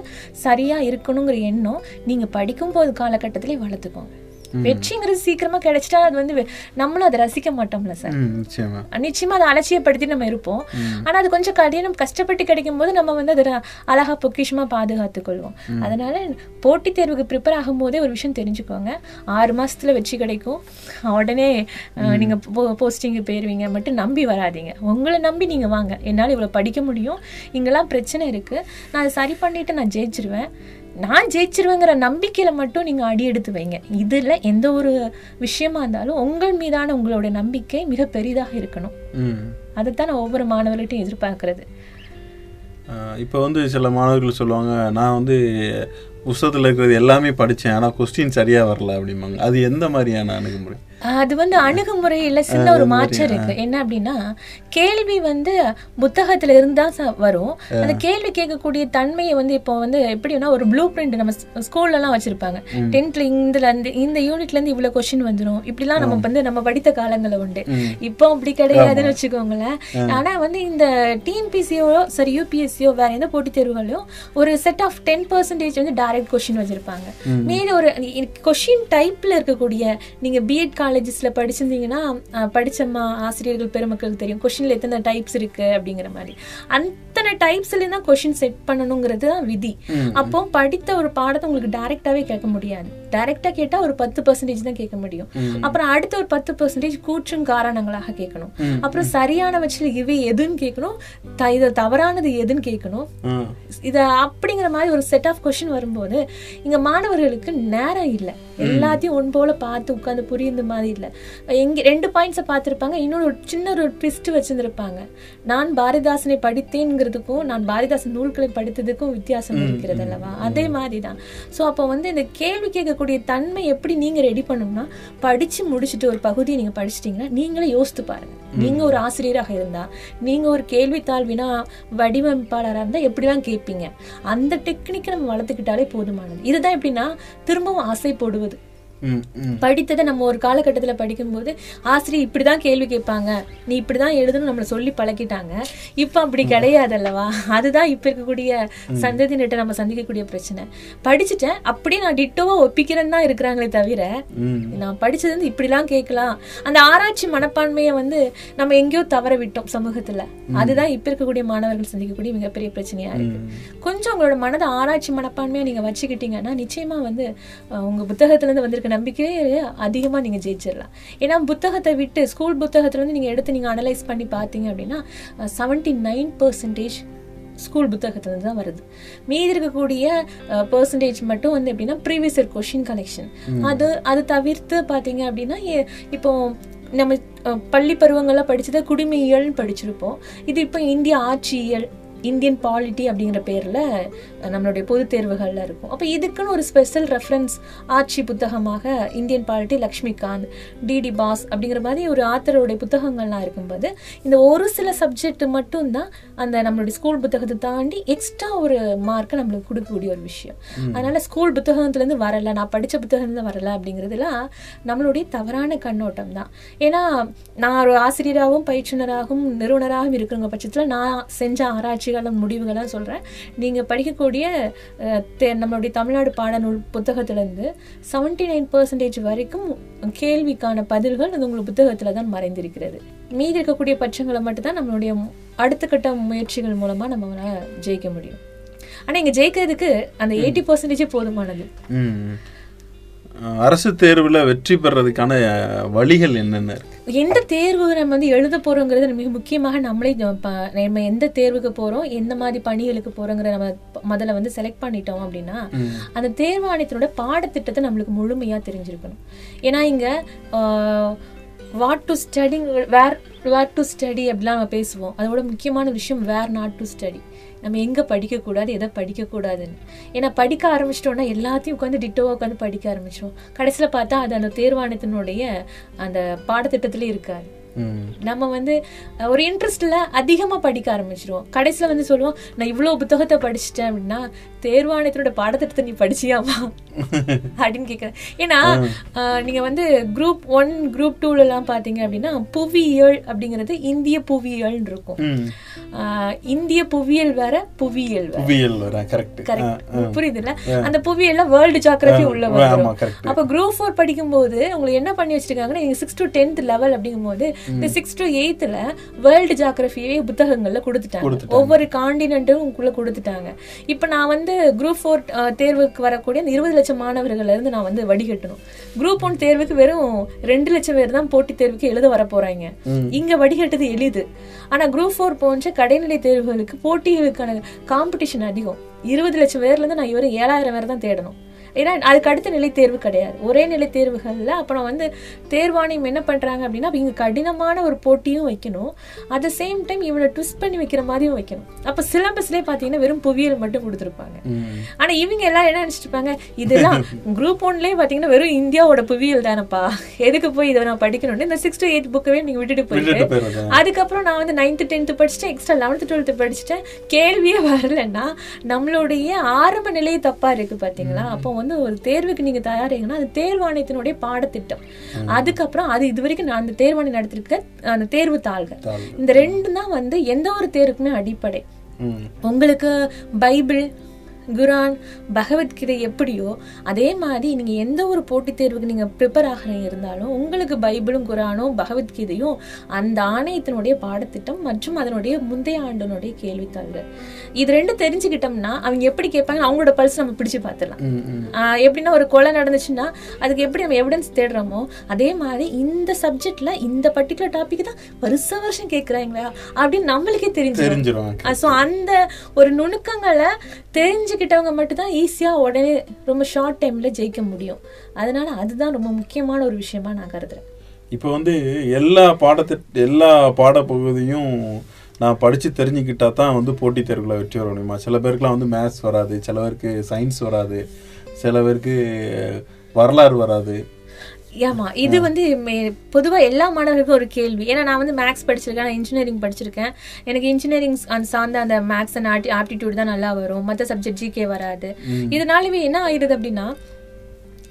சரியா இருக்கணுங்கிற எண்ணம் நீங்க படிக்கும் போது காலகட்டத்திலே வளர்த்துக்கோங்க. வெற்றிங்கிறது சீக்கிரமா கிடைச்சிட்டா அது வந்து நம்மளும் அதை ரசிக்க மாட்டோம்ல சார். நிச்சயமா. அதை அலட்சியப்படுத்தி நம்ம இருப்போம். ஆனா அது கொஞ்சம் கடினம் கஷ்டப்பட்டு கிடைக்கும் போது நம்ம வந்து அதை அழகா பொக்கிஷமா பாதுகாத்துக் கொள்வோம். அதனால போட்டித் தேர்வுக்கு ப்ரிப்பேர் ஆகும்போதே ஒரு விஷயம் தெரிஞ்சுக்கோங்க. ஆறு மாசத்துல வெற்றி கிடைக்கும். உடனே நீங்க போஸ்டிங் போயிருவீங்க மட்டும் நம்பி வராதீங்க. உங்களை நம்பி நீங்க வாங்க. என்னால இவ்வளவு படிக்க முடியும். இங்கெல்லாம் பிரச்சனை இருக்கு. நான் அதை சரி பண்ணிட்டு நான் ஜெயிச்சிருவேன். நான் ஜெயிச்சிருவேங்கிற நம்பிக்கையில மட்டும் நீங்க அடி எடுத்து வைங்க. இதுல எந்த ஒரு விஷயமா இருந்தாலும் உங்கள் மீதான உங்களுடைய நம்பிக்கை மிக பெரிதாக இருக்கணும். ம். அதைத்தான் நான் ஒவ்வொரு மாணவர்கள்ட்டையும் எதிர்பார்க்கறது. இப்போ வந்து சில மாணவர்கள் சொல்லுவாங்க நான் வந்து புஸ்தகத்தில் இருக்கிறது எல்லாமே படித்தேன் ஆனால் கொஸ்டின் சரியாக வரல அப்படிம்பாங்க. அது எந்த மாதிரியான அணுகுமுறை? அது வந்து அணுகுமுறையில சின்ன ஒரு மாற்றம் இருக்கு. என்ன அப்படின்னா கேள்வி வந்து புத்தகத்துல இருந்தா வரும். அந்த கேள்வி கேட்கக்கூடிய தன்மையை வந்து இப்போ வந்து எப்படின்னா ஒரு ப்ளூ பிரிண்ட் நம்ம ஸ்கூல்ல எல்லாம் வச்சிருப்பாங்க. டென்த்ல இந்துல இருந்து இந்த யூனிட்ல இருந்து இவ்வளவு கொஸ்டின் வந்துரும். இப்படிலாம் நம்ம வந்து நம்ம படித்த காலங்கள உண்டு. இப்போ அப்படி கிடையாதுன்னு வச்சுக்கோங்களேன். ஆனா வந்து இந்த டிஎன்பிசியோ சரி யூபிஎஸ்சியோ வேற எந்த போட்டித் தேர்வுகளையும் ஒரு செட் ஆஃப் டென் பர்சன்டேஜ் வந்து டைரக்ட் கொஸ்டின் வச்சிருப்பாங்க. மீதி ஒரு கொஸ்டின் டைப்ல இருக்கக்கூடிய நீங்க பிஎட் காலேஜஸ்ல படிச்சிருந்தீங்கன்னா அஹ், படிச்ச மா ஆசிரியர்கள் பெருமக்களுக்கு தெரியும். கொஸ்டின்ல எத்தனை டைப்ஸ் இருக்கு அப்படிங்கிற மாதிரி. அத்தனை டைப்ஸ்ல தான் கொஸ்டின் செட் பண்ணணுங்கிறது தான் விதி. அப்போ படித்த ஒரு பாடத்தை உங்களுக்கு டைரக்டாவே கேட்க முடியாது. டைரக்டா கேட்டா ஒரு பத்து பர்சன்டேஜ் தான் கேட்க முடியும். அப்புறம் அடுத்த ஒரு பத்து பர்சன்டேஜ் கூற்றும் காரணங்களாக கேட்கணும். அப்புறம் சரியான பட்சத்தில் இவை எதுன்னு கேட்கணும். த- இது தவறானது எதுன்னு கேட்கணும். இத அப்படிங்கிற மாதிரி ஒரு செட் ஆஃப் கொஸ்டின் வரும்போது இங்க மாணவர்களுக்கு நேரம் இல்லை. எல்லாத்தையும் ஒன் போல பார்த்து உட்காந்து புரியுந்த மாதிரி இல்லை. எங்க ரெண்டு பாயிண்ட்ஸை பார்த்துருப்பாங்க இன்னொரு சின்ன ஒரு ட்விஸ்ட் வச்சிருந்திருப்பாங்க. நான் பாரதிதாசனை படித்தேங்கிறதுக்கும் நான் பாரதிதாசன் நூல்களை படித்ததுக்கும் வித்தியாசம் இருக்கிறது அல்லவா? அதே மாதிரி தான் ஸோ அப்போ வந்து இந்த கேள்வி கேட்கக்கூடிய தன்மை எப்படி நீங்க ரெடி பண்ணணும்னா படிச்சு முடிச்சுட்டு ஒரு பகுதியை நீங்க படிச்சிட்டீங்கன்னா நீங்களே யோசித்து பாருங்க. நீங்க ஒரு ஆசிரியராக இருந்தா நீங்க ஒரு கேள்வித்தாள் வினா வடிவமைப்பாளராக இருந்தா எப்படிலாம் கேட்பீங்க? அந்த டெக்னிக்கை நம்ம வளர்த்துக்கிட்டாலே போதுமானது. இதுதான் எப்படின்னா திரும்பவும் ஆசைப்படுவது ம், ம். படித்ததை நம்ம ஒரு காலகட்டத்தில் படிக்கும்போது ஆசிரியர் இப்படிதான் கேள்வி கேட்பாங்க. நீ இப்படிதான் எழுதணும். நம்மளை சொல்லி பழக்கிட்டாங்க இப்போ அப்படி கிடையாது அல்லவா அதுதான் இப்போ இருக்கக்கூடிய சந்ததியினர்கிட்ட நம்ம சந்திக்கக்கூடிய பிரச்சனை. படிச்சுட்டேன். அப்படியே நான் டிட்டோவா ஒப்பிக்கிறேன்னு தான் இருக்கிறாங்களே தவிர. நான் படிச்சது வந்து இப்படிலாம் கேட்கலாம். அந்த ஆராய்ச்சி மனப்பான்மையை வந்து நம்ம எங்கேயோ தவற விட்டோம் சமூகத்துல. அதுதான் இப்ப இருக்கக்கூடிய மாணவர்கள் சந்திக்கக்கூடிய மிகப்பெரிய பிரச்சனையா இருக்கு. கொஞ்சம் உங்களோட மனதை ஆராய்ச்சி மனப்பான்மையை நீங்க வச்சுக்கிட்டீங்கன்னா நிச்சயமா வந்து உங்க புத்தகத்துல இருந்து வந்திருக்க நம்பிக்கையே அதிகமா நீங்க ஜெயிச்சிடலாம். ஏன்னா புத்தகத்தை விட்டு ஸ்கூல் புத்தகத்துல இருந்து நீங்க எடுத்து நீங்க அனலைஸ் பண்ணி பார்த்தீங்க அப்படின்னா செவன்டி நைன் பர்சன்டேஜ் ஸ்கூல் புத்தகத்துல இருந்து தான் வருது. மீதி இருக்கக்கூடிய பர்சன்டேஜ் மட்டும் வந்து எப்படின்னா ப்ரீவியஸ் இயர் கொஷின் கலெக்ஷன் அது அது தவிர்த்து பார்த்தீங்க அப்படின்னா இப்போ நம்ம பள்ளி பருவங்கள்ல படிச்சது குடிமையியல்னு படிச்சிருப்போம். இது இப்போ இந்திய ஆட்சியியல் இந்தியன் பாலிட்டி அப்படிங்கிற பேர்ல நம்மளுடைய பொதுத் தேர்வுகள்ல இருக்கும். அப்போ இதுக்குன்னு ஒரு ஸ்பெஷல் ரெஃபரன்ஸ் ஆட்சி புத்தகமாக Indian polity Laxmikanth DD Basu அப்படிங்கிற மாதிரி ஒரு ஆத்தருடைய புத்தகங்கள்லாம் இருக்கும்போது இந்த ஒரு சில சப்ஜெக்ட் மட்டும்தான் அந்த நம்மளுடைய ஸ்கூல் புத்தகத்தை தாண்டி எக்ஸ்ட்ரா ஒரு மார்க்கை நம்மளுக்கு கொடுக்கக்கூடிய ஒரு விஷயம். அதனால ஸ்கூல் புத்தகத்துலேருந்து வரல நான் படிச்ச புத்தகத்துலேருந்து வரல அப்படிங்கிறதுலாம் நம்மளுடைய தவறான கண்ணோட்டம் தான். ஏன்னா நான் ஒரு ஆசிரியராகவும் பயிற்றுனராகவும் நிறுவனராகவும் இருக்கிறவங்க பட்சத்தில் நான் செஞ்ச ஆராய்ச்சிகளும் முடிவுகளும் சொல்கிறேன் நீங்கள் படிக்கக்கூடிய நம்மளுடைய தமிழ்நாடு பாடநூல் புத்தகத்திலேருந்து செவன்டி நைன் பர்சன்டேஜ் வரைக்கும் கேள்விக்கான பதில்கள் அது உங்களுக்கு புத்தகத்தில் தான் மறைந்திருக்கிறது. மீதி இருக்கக்கூடிய பட்சங்களை மட்டும்தான் நம்மளுடைய அடுத்த கட்ட முயற்சிகள் மூலமாக நம்ம ஜெயிக்க முடியும். ஆனால் இங்கே ஜெயிக்கிறதுக்கு அந்த எயிட்டி பர்சன்டேஜே போதுமானது. அரசு தேர்வுல வெற்றி பெறதுக்கான வழிகள் என்னென்ன இருக்கு? எந்த தேர்வு நம்ம வந்து எழுத போறோங்கிறது மிக முக்கியமாக நம்மளே நம்ம எந்த தேர்வுக்கு போறோம் எந்த மாதிரி பணிகளுக்கு போறோங்கிற நம்ம முதல்ல வந்து செலக்ட் பண்ணிட்டோம் அப்படின்னா அந்த தேர்வாணையத்தினோட பாடத்திட்டத்தை நம்மளுக்கு முழுமையா தெரிஞ்சிருக்கணும். ஏன்னா இங்க what to study where where to study அப்படிலாம் நம்ம பேசுவோம். அதோட முக்கியமான விஷயம் வேர் நாட் டு ஸ்டடி நம்ம எங்கே படிக்கக்கூடாது எதை படிக்கக்கூடாதுன்னு. ஏன்னா படிக்க ஆரம்பிச்சிட்டோம்னா எல்லாத்தையும் உட்காந்து டிட்டோவாக உட்காந்து படிக்க ஆரம்பிச்சிடும் கடைசியில் பார்த்தா அது அந்த தேர்வாணையத்தினுடைய அந்த பாடத்திட்டத்திலே இருக்காது. நம்ம வந்து ஒரு இன்ட்ரெஸ்ட்ல அதிகமா படிக்க ஆரம்பிச்சிருவோம். கடைசியில வந்து சொல்லுவோம் நான் இவ்வளவு புத்தகத்தை படிச்சிட்டேன் அப்படின்னா தேர்வாணையத்தினோட பாடத்திட்டத்தை நீ படிச்சியாமா அப்படின்னு கேக்குறேன். ஏன்னா நீங்க வந்து குரூப் ஒன் குரூப் டூல எல்லாம் பாத்தீங்க அப்படின்னா புவியியல் அப்படிங்கிறது இந்திய புவியியல்னு இருக்கும். இந்திய புவியியல் வேற புவியியல் வேற. புவியியல் கரெக்ட் கரெக்ட் புரியுதுல்ல? அந்த புவியியல்ல வேர்ல்டு ஜியாகிரபி உள்ள வரும். அப்ப குரூப் ஃபோர் படிக்கும்போது உங்களுக்கு என்ன பண்ணி வச்சிருக்காங்கன்னா நீங்க சிக்ஸ் டு டென்த் லெவல் அப்படிங்கும்போது இந்த சிக்ஸ் டு எயித்துல வேர்ல்டு ஜியாகிரபியே புத்தகங்கள்ல கொடுத்துட்டாங்க. ஒவ்வொரு காண்டினென்ட்டும் உங்களுக்குள்ள கொடுத்துட்டாங்க. இப்ப நான் வந்து குரூப் ஃபோர் தேர்வுக்கு வரக்கூடிய அந்த இருபது லட்சம் மாணவர்கள்ல இருந்து நான் வந்து வடிகட்டணும். குரூப் ஒன் தேர்வுக்கு வெறும் ரெண்டு லட்சம் பேர் தான் போட்டித் தேர்வுக்கு எழுத வர போறாங்க இங்க வடிகட்டுறது எளிது. ஆனா குரூப் ஃபோர் போன்ற கடைநிலை தேர்வுகளுக்கு போட்டிகளுக்கான காம்படிஷன் அதிகம். இருபது லட்சம் பேர்ல இருந்து நான் இவரை ஏழாயிரம் பேர் தான் தேடணும். ஏன்னா அதுக்கு அடுத்த நிலை தேர்வு கிடையாது. ஒரே நிலை தேர்வுகள்ல அப்புறம் வந்து தேர்வாணையம் என்ன பண்றாங்க அப்படின்னா அப்ப இங்க கடினமான ஒரு போட்டியும் வைக்கணும். அட் த சேம் டைம் இவனை ட்விஸ்ட் பண்ணி வைக்கிற மாதிரியும் வைக்கணும். அப்ப சிலபஸ்லேயே பாத்தீங்கன்னா வெறும் புவியியல் மட்டும் கொடுத்துருப்பாங்க. ஆனா இவங்க எல்லாம் என்ன நினைச்சிட்டு இருப்பாங்க? இதெல்லாம் குரூப் ஒன்லயே பாத்தீங்கன்னா வெறும் இந்தியாவோட புவியியல் தானப்பா? எதுக்கு போய் இதை நான் படிக்கணும்னு? இந்த சிக்ஸ் டு எயிட் புக்கவே நீங்க விட்டுட்டு போயிட்டு அதுக்கப்புறம் நான் வந்து நைன்த்து டென்த்து படிச்சுட்டேன். எக்ஸ்ட்ரா லெவன்த்து டுவெல்த்து படிச்சுட்டேன். கேள்வியே வரலன்னா நம்மளுடைய ஆரம்ப நிலையே தப்பா இருக்கு பாத்தீங்களா? அப்போ வந்து ஒரு தேர்வுக்கு நீங்க தயாரிங்கன்னா அது தேர்வாணையத்தினுடைய பாடத்திட்டம் அதுக்கப்புறம் அது இது வரைக்கும் நான் அந்த தேர்வாணையம் நடத்திருக்க அந்த தேர்வு தாள்கள் தாள். இந்த ரெண்டு தான் வந்து எந்த ஒரு தேர்வுக்குமே அடிப்படை. உங்களுக்கு பைபிள் குரான் பகவத்கீதை எப்படியோ அதே மாதிரி நீங்க எந்த ஒரு போட்டித் தேர்வுக்கு நீங்க ப்ரிப்பேர் ஆகிறீங்க இருந்தாலும் உங்களுக்கு பைபிளும் குரானும் பகவத்கீதையும் அந்த ஆணையத்தினுடைய பாடத்திட்டம் மற்றும் அதனுடைய முந்தைய ஆண்டினுடைய கேள்வித்தாள்கள் இது ரெண்டும் தெரிஞ்சுக்கிட்டோம்னா அவங்க எப்படி கேட்பாங்க அவங்களோட பல்ஸ் நம்ம பிடிச்சு பார்த்துடலாம். எப்படின்னா ஒரு கொலை நடந்துச்சுன்னா அதுக்கு எப்படி நம்ம எவிடன்ஸ் தேடுறோமோ அதே மாதிரி இந்த சப்ஜெக்ட்ல இந்த பர்டிகுலர் டாபிக் தான் வருஷ வருஷம் கேட்குறாங்களா அப்படின்னு நம்மளுக்கே தெரிஞ்சிடும் ஸோ அந்த ஒரு நுணுக்கங்களை தெரிஞ்சுக்கிட்டவங்க மட்டும்தான் ஈஸியாக உடனே ரொம்ப ஷார்ட் டைமில் ஜெயிக்க முடியும். அதனால் அதுதான் ரொம்ப முக்கியமான ஒரு விஷயமா நான் கருதுறேன். இப்போ வந்து எல்லா பாடத்திட்ட எல்லா பாடப்பகுதியும் நான் படித்து தெரிஞ்சுக்கிட்டா தான் வந்து போட்டித் தேர்வுகளை வெற்றி வர முடியுமா? சில பேருக்குலாம் வந்து மேத்ஸ் வராது சில பேருக்கு சயின்ஸ் வராது சில பேருக்கு வரலாறு வராது. ஆமா இது வந்து மே- பொதுவா எல்லா மாணவர்களுக்கும் ஒரு கேள்வி. ஏன்னா நான் வந்து மேக்ஸ் படிச்சிருக்கேன் நான் இன்ஜினியரிங் படிச்சிருக்கேன். எனக்கு இன்ஜினியரிங் அந்த சார்ந்த அந்த மேக்ஸ் அண்ட் ஆப்டி ஆப்டிடியூட் தான் நல்லா வரும். மற்ற சப்ஜெக்ட் ஜிகே வராது. இதனாலவே என்ன ஆயிடுது அப்படின்னா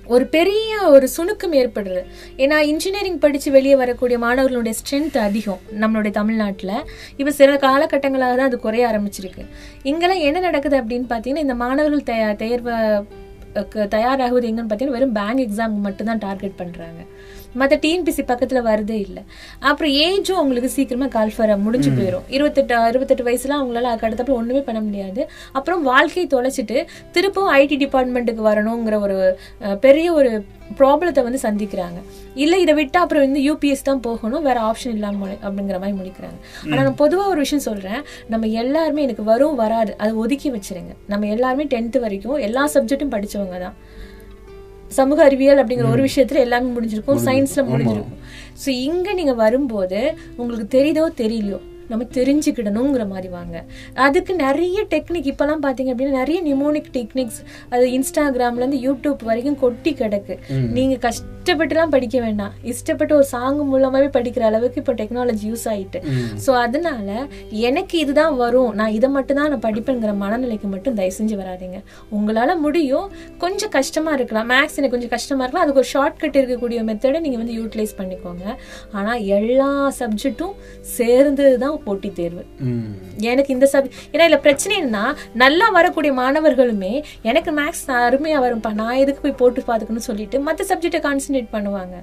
ஒரு பெரிய ஒரு சுணுக்கம் ஏற்படுறது ஏன்னா இன்ஜினியரிங் படித்து வெளியே வரக்கூடிய மாணவர்களுடைய ஸ்ட்ரென்த் அதிகம் நம்மளுடைய தமிழ்நாட்டில். இப்போ சில காலகட்டங்களாக தான் அது குறைய ஆரம்பிச்சிருக்கு. இங்கெல்லாம் என்ன நடக்குது அப்படின்னு பார்த்தீங்கன்னா இந்த மாணவர்கள் தய தேர்வை தயாராகுது எங்கன்னு பார்த்தீங்கன்னா வெறும் பேங்க் எக்ஸாம் மட்டும்தான் டார்கெட் பண்ணுறாங்க மற்ற டிஎன்பிசி பக்கத்தில் வரதே இல்லை. அப்புறம் ஏஜும் அவங்களுக்கு சீக்கிரமாக கால்ஃபர் முடிஞ்சு போயிடும் இருபத்தெட்டு இருபத்தெட்டு வயசுல அவங்களால அதுக்கு அடுத்தப்ப ஒன்றுமே பண்ண முடியாது. அப்புறம் வாழ்க்கையை தொலைச்சிட்டு திருப்பவும் ஐடி டிபார்ட்மெண்ட்டுக்கு வரணுங்கிற ஒரு பெரிய ஒரு ப்ராப்ளத்தை வந்து சந்திக்கிறாங்க. இல்லை இதை விட்டு அப்புறம் வந்து யூபிஎஸ் தான் போகணும். வேற ஆப்ஷன் இல்லாம முடி- அப்படிங்கிற மாதிரி முடிக்கிறாங்க. ஆனால் நான் பொதுவாக ஒரு விஷயம் சொல்கிறேன் நம்ம எல்லாருமே எனக்கு வரும் வராது அதை ஒதுக்கி வச்சிருங்க. நம்ம எல்லாருமே டென்த்து வரைக்கும் எல்லா சப்ஜெக்ட்டும் படிச்சவங்க தான். சமூக அறிவியல் அப்படிங்கிற ஒரு விஷயத்துல எல்லாமே முடிஞ்சிருக்கும் சயின்ஸ்ல முடிஞ்சிருக்கும். ஸோ இங்க நீங்க வரும்போது உங்களுக்கு தெரியுதோ தெரியலையோ நம்ம தெரிஞ்சுக்கிடணுங்கிற மாதிரி வாங்க. அதுக்கு நிறைய டெக்னிக் இப்போலாம் பார்த்தீங்க அப்படின்னா நிறைய நிமோனிக் டெக்னிக்ஸ் அது இன்ஸ்டாகிராம்ல இருந்து யூடியூப் வரைக்கும் கொட்டி கிடக்கு. நீங்க கஷ்டப்பட்டுலாம் படிக்க வேண்டாம். இஷ்டப்பட்டு ஒரு சாங் மூலமாவே படிக்கிற அளவுக்கு இப்போ டெக்னாலஜி யூஸ் ஆயிட்டு. ஸோ அதனால எனக்கு இதுதான் வரும். நான் இதை மட்டும் தான் நான் படிப்பேங்கிற மனநிலைக்கு மட்டும் தயவு செஞ்சு வராதீங்க. உங்களால முடியும். கொஞ்சம் கஷ்டமா இருக்கலாம். மேக்ஸ் எனக்கு கொஞ்சம் கஷ்டமா இருக்கலாம். அதுக்கு ஒரு ஷார்ட் கட் இருக்கக்கூடிய மெத்தடை நீங்க வந்து யூட்டிலைஸ் பண்ணிக்கோங்க. ஆனா எல்லா சப்ஜெக்ட்டும் சேர்ந்தது தான் போட்டித் தேர்வு. எனக்கு இந்த சப் ஏன்னா இதுல பிரச்சனை என்னன்னா நல்லா வரக்கூடிய மாணவர்களுமே எனக்கு மேக்ஸ் அருமையா வரும்பா நான் எதுக்கு போய் போட்டு பாத்துக்கணும்னு சொல்லிட்டு மத்த சப்ஜெக்டை கான்சென்ட்ரேட் பண்ணுவாங்க.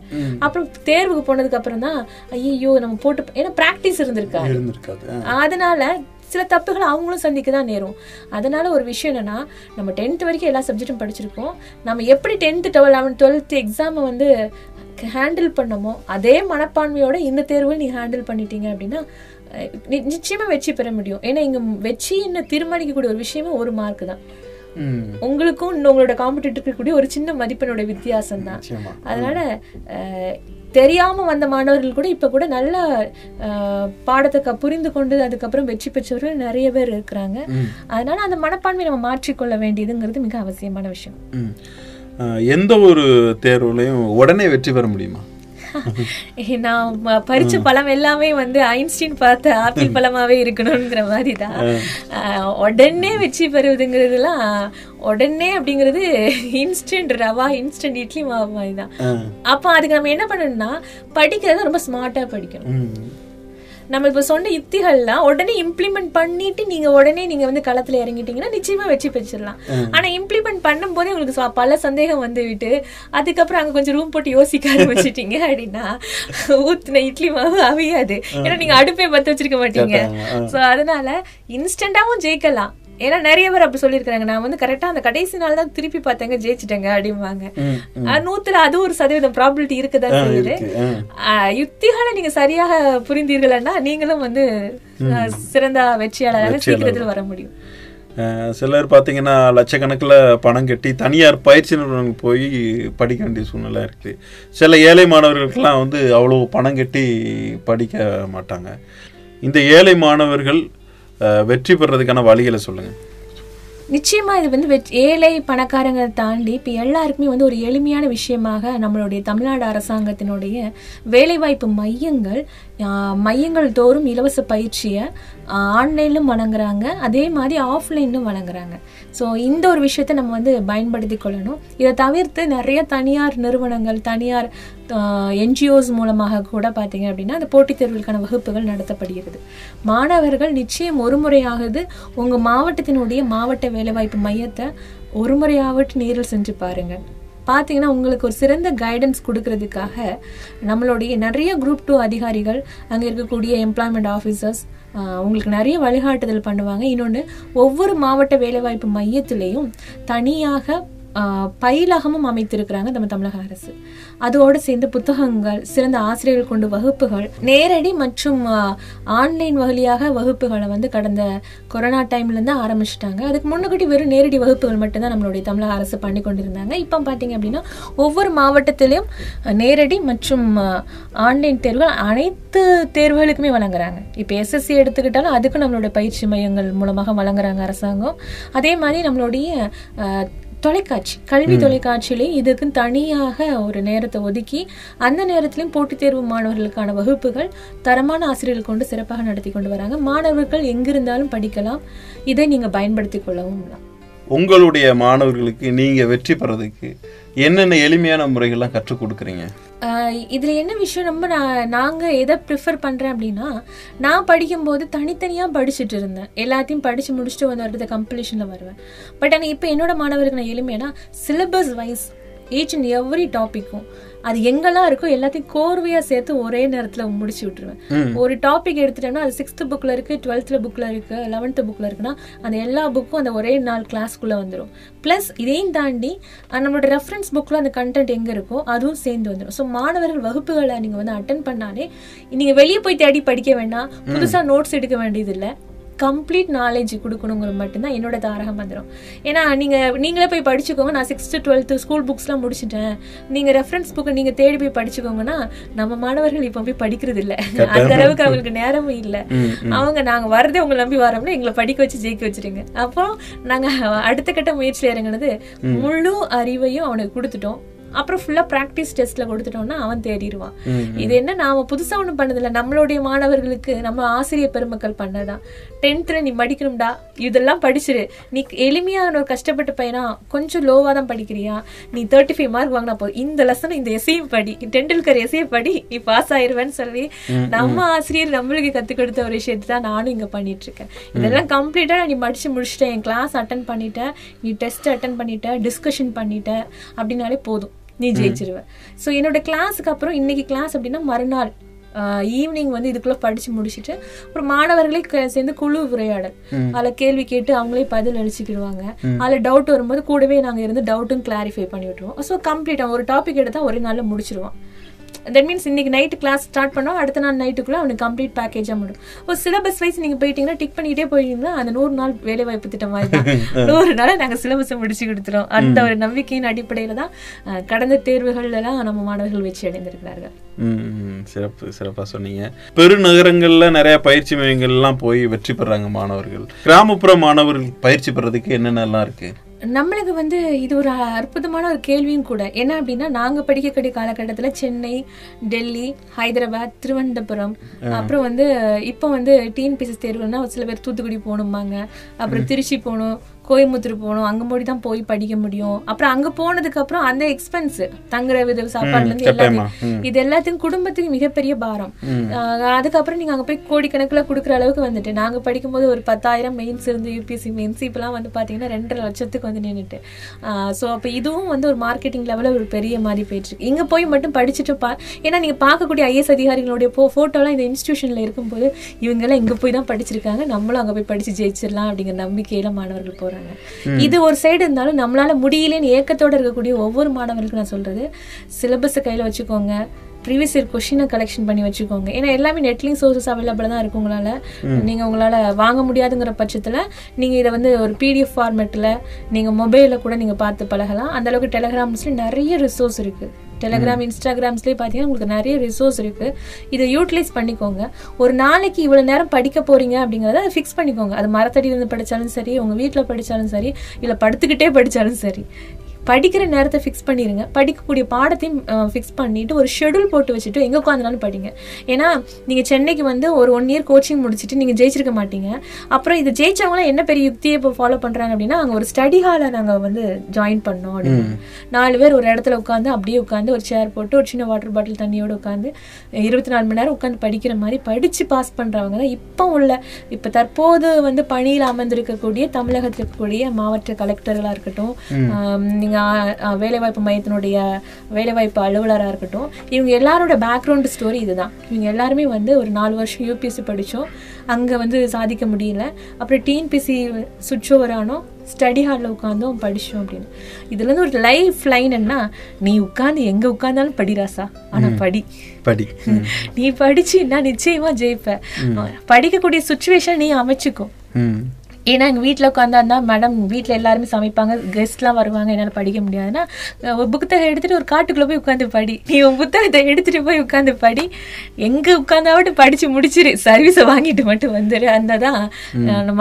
அப்புறம் தேர்வுக்கு போனதுக்கு அப்புறம் தான் ஐயோ நம்ம போட்டு ஏன்னா பிராக்டிஸ் இருந்திருக்காது. அதனால சில தப்புகளை அவங்களும் சந்திக்க தான் நேரும். அதனால ஒரு விஷயம் என்னன்னா நம்ம டென்த் வரைக்கும் எல்லா சப்ஜெக்டும் படிச்சிருக்கோம். நம்ம எப்படி டென்த்து டுவெல் லெவன் டுவெல்த் எக்ஸாமை வந்து ஹேண்டில் பண்ணமோ அதே மனப்பான்மையோட இந்த தேர்வை நீ ஹேண்டில் பண்ணிட்டீங்க அப்படின்னா நிச்சயமா வெற்றி பெற முடியும். ஏன்னா இங்க வெற்றின்னு தீர்மானிக்கக்கூடிய ஒரு விஷயமே ஒரு மார்க் தான். உங்களுக்கும் உங்களோட காம்படிட்டருக்கு கூடிய ஒரு சின்ன மதிப்பெண்ணோட வித்தியாசம் தான். அதனால தெரியாம வந்த மாணவர்கள் கூட இப்ப கூட நல்ல பாடத்தை புரிந்து கொண்டு அதுக்கப்புறம் வெற்றி பெற்றவர்கள் நிறைய பேர் இருக்கிறாங்க. அதனால அந்த மனப்பான்மையை நம்ம மாற்றிக்கொள்ள வேண்டியதுங்கிறது மிக அவசியமான விஷயம். எந்த ஒரு தேர்வுலையும் உடனே வெற்றி பெற முடியுமா? நான் பறிச்ச பழம் எல்லாமே வந்து ஐன்ஸ்டீன் பார்த்த ஆப்பிள் பழமாவே இருக்கணுங்கிற மாதிரி தான் உடனே வெற்றி பெறுவதுங்கிறதுலாம் உடனே அப்படிங்கிறது இன்ஸ்டன்ட் ரவா இன்ஸ்டன்ட் இட்லி மாவு மாதிரி தான். அப்போ அதுக்கு நம்ம என்ன பண்ணணும்னா படிக்கிறத ரொம்ப ஸ்மார்ட்டா படிக்கணும். நம்ம இப்ப சொன்ன யுக்திகள்லாம் உடனே இம்ப்ளிமெண்ட் பண்ணிட்டு நீங்க உடனே நீங்க வந்து களத்துல இறங்கிட்டீங்கன்னா நிச்சயமா வெற்றி பெற்றிடலாம். ஆனா இம்ப்ளிமெண்ட் பண்ணும்போதே உங்களுக்கு ச- பல சந்தேகம் வந்து விட்டு அதுக்கப்புறம் அங்க கொஞ்சம் ரூம் போட்டு யோசிக்க ஆரம்பிச்சிட்டீங்க அப்படின்னா ஊத்துன இட்லி மாவு அவியாது. ஏன்னா நீங்க அடுப்பே பத்த வச்சிருக்க மாட்டீங்க. சோ அதனால இன்ஸ்டன்டாவும் ஜெயிக்கலாம். ஏன்னா நிறைய பேர் அப்படி சொல்லியிருக்காங்க நான் வந்து கரெக்டா அந்த கடைசி நாள் தான் திருப்பி பார்த்தேங்க ஜெயிச்சிட்டேங்க அப்படிம்பாங்க. நூத்துல அது ஒரு சதவீதம் ப்ராபிலிட்டி இருக்குதா செய்யுது யுக்திகளை நீங்க சரியாக புரிந்தீர்கள்னா நீங்களும் வந்து சிறந்த வெற்றியாளராக சீக்கிரத்தில் வர முடியும். சிலர் பார்த்தீங்கன்னா லட்சக்கணக்கில் பணம் கட்டி தனியார் பயிற்சி நிறுவனங்களுக்கு போய் படிக்க வேண்டிய சூழ்நிலை இருக்குது சில ஏழை மாணவர்களுக்கெல்லாம் வந்து அவ்வளோ பணம் கட்டி படிக்க மாட்டாங்க. இந்த ஏழை மாணவர்கள் வெற்றி பெறதுக்கான வழிகளை சொல்லுங்கள் நிச்சயமா இது வந்து ஏழை பணக்காரங்க தாண்டி இப்ப எல்லாருக்குமே வந்து ஒரு எளிமையான விஷயமாக நம்மளுடைய தமிழ்நாடு அரசாங்கத்தினுடைய வேலைவாய்ப்பு மையங்கள் மையங்கள் தோறும் இலவச பயிற்சியை ஆன்லைன்லும் வழங்குறாங்க. அதே மாதிரி ஆஃப்லைன்லும் வழங்குறாங்க. ஸோ இந்த ஒரு விஷயத்தை நம்ம வந்து பயன்படுத்தி கொள்ளணும். இதை தவிர்த்து நிறைய தனியார் நிறுவனங்கள் தனியார் என்ஜிஓஸ் மூலமாக கூட பார்த்தீங்க அப்படின்னா அந்த போட்டித் தேர்வுகளுக்கான வகுப்புகள் நடத்தப்படுகிறது. மாணவர்கள் நிச்சயம் ஒரு முறையாவது உங்கள் மாவட்டத்தினுடைய மாவட்ட வேலைவாய்ப்பு மையத்தை ஒரு முறையாவது நேரில் சென்று பாருங்கள். பார்த்தீங்கன்னா உங்களுக்கு ஒரு சிறந்த கைடன்ஸ் கொடுக்கறதுக்காக நம்மளுடைய நிறைய குரூப் டூ அதிகாரிகள் அங்கே இருக்கக்கூடிய எம்ப்ளாய்மெண்ட் ஆஃபீஸர்ஸ் உங்களுக்கு நிறைய வழிகாட்டுதல் பண்ணுவாங்க. இன்னொன்று ஒவ்வொரு மாவட்ட வேலைவாய்ப்பு மையத்திலையும் தனியாக பயிலகமும் அமைத்திருக்கிறாங்க நம்ம தமிழக அரசு. அதோடு சேர்ந்து புத்தகங்கள் சிறந்த ஆசிரியர்கள் கொண்டு வகுப்புகள் நேரடி மற்றும் ஆன்லைன் வழியாக வகுப்புகளை வந்து கடந்த கொரோனா டைம்லேருந்து ஆரம்பிச்சிட்டாங்க. அதுக்கு முன்னுக்கூட்டி வெறும் நேரடி வகுப்புகள் மட்டும்தான் நம்மளுடைய தமிழக அரசு பண்ணி கொண்டிருந்தாங்க. இப்போ பார்த்தீங்க அப்படின்னா ஒவ்வொரு மாவட்டத்திலையும் நேரடி மற்றும் ஆன்லைன் தேர்வுகள் அனைத்து தேர்வுகளுக்குமே வழங்குறாங்க. இப்போ எஸ்எஸ்சி எடுத்துக்கிட்டாலும் அதுக்கும் நம்மளோட பயிற்சி மையங்கள் மூலமாக வழங்குறாங்க அரசாங்கம். அதே மாதிரி நம்மளுடைய தொலைக்காட்சி கல்வி தொலைக்காட்சியிலே இதுக்கு தனியாக ஒரு நேரத்தை ஒதுக்கி அந்த நேரத்திலையும் போட்டித் தேர்வு மாணவர்களுக்கான வகுப்புகள் தரமான ஆசிரியர்கள் கொண்டு சிறப்பாக நடத்தி கொண்டு வராங்க. மாணவர்கள் எங்கிருந்தாலும் படிக்கலாம். இதை நீங்க பயன்படுத்தி கொள்ளவும் உங்களுடைய மாணவர்களுக்கு நீங்க வெற்றி பெறதுக்கு என்னென்ன எளிமையான முறைகள்லாம் கற்றுக் கொடுக்குறீங்க? இதில் இதுல என்ன விஷயம்? ரொம்ப நான் நாங்க எதை ப்ரிஃபர் பண்றேன் அப்படின்னா நான் படிக்கும்போது தனித்தனியாக படிச்சுட்டு இருந்தேன். எல்லாத்தையும் படிச்சு முடிச்சுட்டு வந்து அடுத்த கம்பெலிஷன்ல வருவேன். பட் ஆனால் இப்போ என்னோட மாணவருக்கு நான் எளிமையான syllabus wise each and every டாபிக்கும் அது எங்கெல்லாம் இருக்கோ எல்லாத்தையும் கோர்வையா சேர்த்து ஒரே நேரத்துல முடிச்சு விட்டுருவேன். ஒரு டாபிக் எடுத்துட்டேன்னா அது சிக்ஸ்த் புக்ல இருக்கு டுவெல்த்ல புக்ல இருக்கு லெவன்த் புக்ல இருக்குன்னா அந்த எல்லா புக்கும் அந்த ஒரே நாள் கிளாஸ்க்குள்ள வந்துடும் ப்ளஸ் இதையும் தாண்டி நம்மளோட ரெஃபரன்ஸ் புக்ல அந்த கண்டென்ட் எங்க இருக்கோ அதுவும் சேர்ந்து வந்துடும் ஸோ மாணவர்கள் வகுப்புகளை நீங்க வந்து அட்டன் பண்ணாலே நீங்க வெளியே போய் தேடி படிக்க வேண்டாம் புதுசா நோட்ஸ் எடுக்க வேண்டியது இல்லை கம்ப்ளீட் நாலேஜ் கொடுக்கணுங்கிறது மட்டும்தான் என்னோட தாரக மந்திரம். ஏன்னா நீங்க நீங்களே போய் படிச்சுக்கோங்க. நான் சிக்ஸ்த்து டுவெல்த்து ஸ்கூல் புக்ஸ்லாம் முடிச்சிட்டேன். நீங்க ரெஃபரன்ஸ் புக்கை நீங்க தேடி போய் படிச்சுக்கோங்கன்னா நம்ம மாணவர்கள் இப்போ போய் படிக்கிறது இல்ல. அந்த அளவுக்கு அவங்களுக்கு நேரமும் இல்ல. அவங்க நாங்க வரதே உங்களை நம்பி வரோம்னா எங்களை படிக்க வச்சு ஜெயிக்க வச்சிருங்க. அப்போ நாங்க அடுத்த கட்ட முயற்சியில் இறங்குனது முழு அறிவையும் அவனுக்கு கொடுத்துட்டோம். அப்புறம் ஃபுல்லா ப்ராக்டிஸ் டெஸ்ட்ல கொடுத்துட்டோம்னா அவன் தேடிடுவான். இது என்ன நாம புதுசா ஒண்ணும் பண்ணதில்ல. நம்மளுடைய மாணவர்களுக்கு நம்ம ஆசிரியர் பெருமக்கள் பண்ணதான். டென்த்ல நீ படிக்கணும்டா. இதெல்லாம் படிச்சிரு. நீ எளிமையான ஒரு கஷ்டப்பட்ட பையனா கொஞ்சம் லோவா தான் படிக்கிறியா? நீ தேர்ட்டி ஃபைவ் மார்க் வாங்கினா போதும். இந்த லெசன் இந்த எஸ்ஐயும் படி. டெண்டுல்கர் எஸ்ஐயை படி. நீ பாஸ் ஆயிருவேன்னு சொல்லி நம்ம ஆசிரியர் நம்மளுக்கு கத்துக் கொடுத்த ஒரு விஷயத்தை தான் நானும் இங்க பண்ணிட்டு இருக்கேன் இதெல்லாம் கம்ப்ளீட்டா நீ படிச்சு முடிச்சுட்ட என் கிளாஸ் அட்டன் பண்ணிட்ட நீ டெஸ்ட் அட்டன் பண்ணிட்ட டிஸ்கஷன் பண்ணிட்ட. அப்படின்னாலே போதும். நீ ஜெயிச்சிருவ. ஸோ என்னோட கிளாஸுக்கு அப்புறம் இன்னைக்கு கிளாஸ் அப்படின்னா மறுநாள் ஈவினிங் வந்து இதுக்குள்ள படிச்சு முடிச்சுட்டு அப்புறம் மாணவர்களே சேர்ந்து குழு உரையாடல். அதுல கேள்வி கேட்டு அவங்களே பதில் அளிச்சுக்கிடுவாங்க. அதுல டவுட் வரும்போது கூடவே நாங்க இருந்து டவுட்டும் கிளாரிஃபை பண்ணி விட்டுருவோம். ஸோ கம்ப்ளீட்டா ஒரு டாபிக் எடுத்தா ஒரே நாள்ல முடிச்சிருவான் தட் மீன்ஸ் இன்னைக்கு நைட்டு கிளாஸ் ஸ்டார்ட் பண்ணோம் அடுத்த நாள் நைட்டுக்குள்ள அவனுக்கு கம்ப்ளீட் பேக்கேஜாக முடியும். ஒரு சிலபஸ் வைஸ் நீங்க போயிட்டீங்கன்னா டிக் பண்ணிட்டே போயிட்டீங்கன்னா அந்த நூறு நாள் வேலை வாய்ப்பு திட்டம் மாதிரி தான். நூறு நாள் நாங்க சிலபஸை முடிச்சு கொடுத்துறோம். அந்த ஒரு நம்பிக்கையின் அடிப்படையில தான் கடந்த தேர்வுகள்ல எல்லாம் நம்ம மாணவர்கள் வெற்றி அடைந்திருக்கிறார்கள். சிறப்பு சிறப்பா சொன்னீங்க. பெருநகரங்கள்ல நிறைய பயிற்சி மையங்கள்லாம் போய் வெற்றி பெறாங்க மாணவர்கள். கிராமப்புற மாணவர்கள் பயிற்சி பெறதுக்கு என்னென்னலாம் இருக்கு? நம்மளுக்கு வந்து இது ஒரு அற்புதமான ஒரு கேள்வியும் கூட. என்ன அப்படின்னா நாங்க படிக்கக்கூடிய காலகட்டத்துல சென்னை டெல்லி ஹைதராபாத் திருவனந்தபுரம் அப்புறம் வந்து இப்போ வந்து டிஎன்பிஎஸ்சி தேர்வுனா ஒரு சில பேர் தூத்துக்குடி போகணும்பாங்க. அப்புறம் திருச்சி போகணும். கோயம்புத்தூர் போகணும் அங்க போய் தான் போய் படிக்க முடியும். அப்புறம் அங்க போனதுக்கு அப்புறம் அந்த எக்ஸ்பென்ஸ் தங்குற வித சாப்பாடுல இருந்து கட்டாயமா. எல்லாத்தையும் இது எல்லாத்தையும் குடும்பத்துக்கு மிகப்பெரிய பாரம். அதுக்கப்புறம் நீங்க அங்க போய் கோடிக்கணக்குல கொடுக்குற அளவுக்கு வந்துட்டு நாங்க படிக்கும்போது ஒரு பத்தாயிரம் மெயின்ஸ் இருந்து யூபிஎஸ்சி மெயின்ஸ் இப்பெல்லாம் வந்து பாத்தீங்கன்னா ரெண்டரை லட்சத்துக்கு வந்து நின்றுட்டு ஸோ அப்போ இதுவும் வந்து ஒரு மார்க்கெட்டிங் லெவலில் ஒரு பெரிய மாதிரி போயிட்டு இருக்கு. இங்க போய் மட்டும் படிச்சுட்டு பா ஏன்னா நீங்க பார்க்கக்கூடிய ஐஎஸ் அதிகாரிகளுடைய போ ஃபோட்டோலாம் இந்த இன்ஸ்டியூஷன்ல இருக்கும்போது இவங்கெல்லாம் இங்க போய் தான் படிச்சிருக்காங்க. நம்மளும் அங்க போய் படிச்சு ஜெயிச்சிடலாம் அப்படிங்கிற நம்பிக்கையில மாணவர்கள் போறாங்க இது ஒரு சைடு இருந்தாலும் நம்மளால முடியலன்னு ஏக்கத்தோட இருக்கக்கூடிய ஒவ்வொரு மாணவர்களுக்கும் நான் சொல்றது சிலபஸை கையில வச்சுக்கோங்க ப்ரீவியஸ் இயர் கொஷினை கலெக்ஷன் பண்ணி வச்சுக்கோங்க. ஏன்னா எல்லாமே நெட்லிங் சோர்சஸ் அவைலபிளாக தான் இருக்கு உங்களால. நீங்க உங்களால வாங்க முடியாதுங்கிற பட்சத்துல நீங்க இதை வந்து ஒரு பிடிஎஃப் ஃபார்மேட்டில் நீங்க மொபைலில் கூட நீங்க பார்த்து பழகலாம். அந்த அளவுக்கு டெலகிராம்ஸ்ல நிறைய ரிசோர்ஸ் இருக்கு. டெலகிராம் இன்ஸ்டாகிராம்ஸ்லேயே பார்த்தீங்கன்னா உங்களுக்கு நிறைய ரிசோர்ஸ் இருக்கு. இதை யூட்டிலைஸ் பண்ணிக்கோங்க. ஒரு நாளைக்கு இவ்வளவு நேரம் படிக்க போறீங்க அப்படிங்கறத அதை ஃபிக்ஸ் பண்ணிக்கோங்க. அது மரத்தடி இருந்து படிச்சாலும் சரி உங்க வீட்ல படிச்சாலும் சரி இல்ல படுத்துக்கிட்டே படிச்சாலும் சரி. படிக்கிற நேரத்தை ஃபிக்ஸ் பண்ணிடுங்க படிக்கக்கூடிய பாடத்தையும் ஃபிக்ஸ் பண்ணிட்டு ஒரு ஷெடியூல் போட்டு வச்சுட்டு எங்கே உட்காந்துனாலும் படிங்க. ஏன்னா நீங்கள் சென்னைக்கு வந்து ஒரு ஒன் இயர் கோச்சிங் முடிச்சுட்டு நீங்கள் ஜெயிச்சிருக்க மாட்டீங்க. அப்புறம் இது ஜெயிச்சவங்களாம் என்ன பெரிய யுக்தியை இப்போ ஃபாலோ பண்ணுறாங்க அப்படின்னா அங்கே ஒரு ஸ்டடி ஹாலை நாங்கள் வந்து ஜாயின் பண்ணோம் அப்படின்னு. நாலு பேர் ஒரு இடத்துல உட்காந்து அப்படியே உட்காந்து ஒரு சேர் போட்டு ஒரு சின்ன வாட்டர் பாட்டில் தண்ணியோட உட்காந்து இருபத்தி நாலு மணி நேரம் உட்காந்து படிக்கிற மாதிரி படித்து பாஸ் பண்ணுறவங்க தான் இப்போ உள்ள இப்போ தற்போது வந்து பணியில் அமர்ந்திருக்கக்கூடிய தமிழகத்தில் இருக்கக்கூடிய மாவட்ட கலெக்டர்களாக இருக்கட்டும் நீங்கள் வேலைவாய்ப்பு மையத்தினுடைய வேலைவாய்ப்பு அலுவலராக இருக்கட்டும் இவங்க எல்லாரோட பேக்ரவுண்ட் ஸ்டோரி இதுதான். இவங்க எல்லாருமே வந்து ஒரு நாலு வருஷம் யூபிஎஸ்சி படித்தோம் அங்கே வந்து சாதிக்க முடியல. அப்புறம் டிஎன்பிசி சுவிட்ச் ஓவர் ஆனோம். ஸ்டடி ஹாலில் உட்காந்தோம் படித்தோம் அப்படின்னு. இதுல இருந்து ஒரு லைஃப் லைன் என்ன நீ உட்காந்து எங்கே உட்காந்தாலும் படிராசா ஆனால் படி. படி. நீ படிச்சுன்னா நிச்சயமா ஜெயிப்ப. படிக்கக்கூடிய சுச்சுவேஷன் நீ அமைச்சுக்கோ ம். ஏன்னா எங்கள் வீட்டில் உட்காந்தா மேடம் வீட்டில் எல்லாருமே சமைப்பாங்க கெஸ்ட்லாம் வருவாங்க என்னால் படிக்க முடியாதுன்னா ஒரு புத்தகம் எடுத்துட்டு ஒரு காட்டுக்குள்ளே போய் உட்காந்து படி. நீ உன் புத்தகத்தை எடுத்துட்டு போய் உட்காந்து படி. எங்கே உட்காந்தாவட்டு படித்து முடிச்சிரு. சர்வீஸை வாங்கிட்டு மட்டும் வந்துரு. அந்த தான்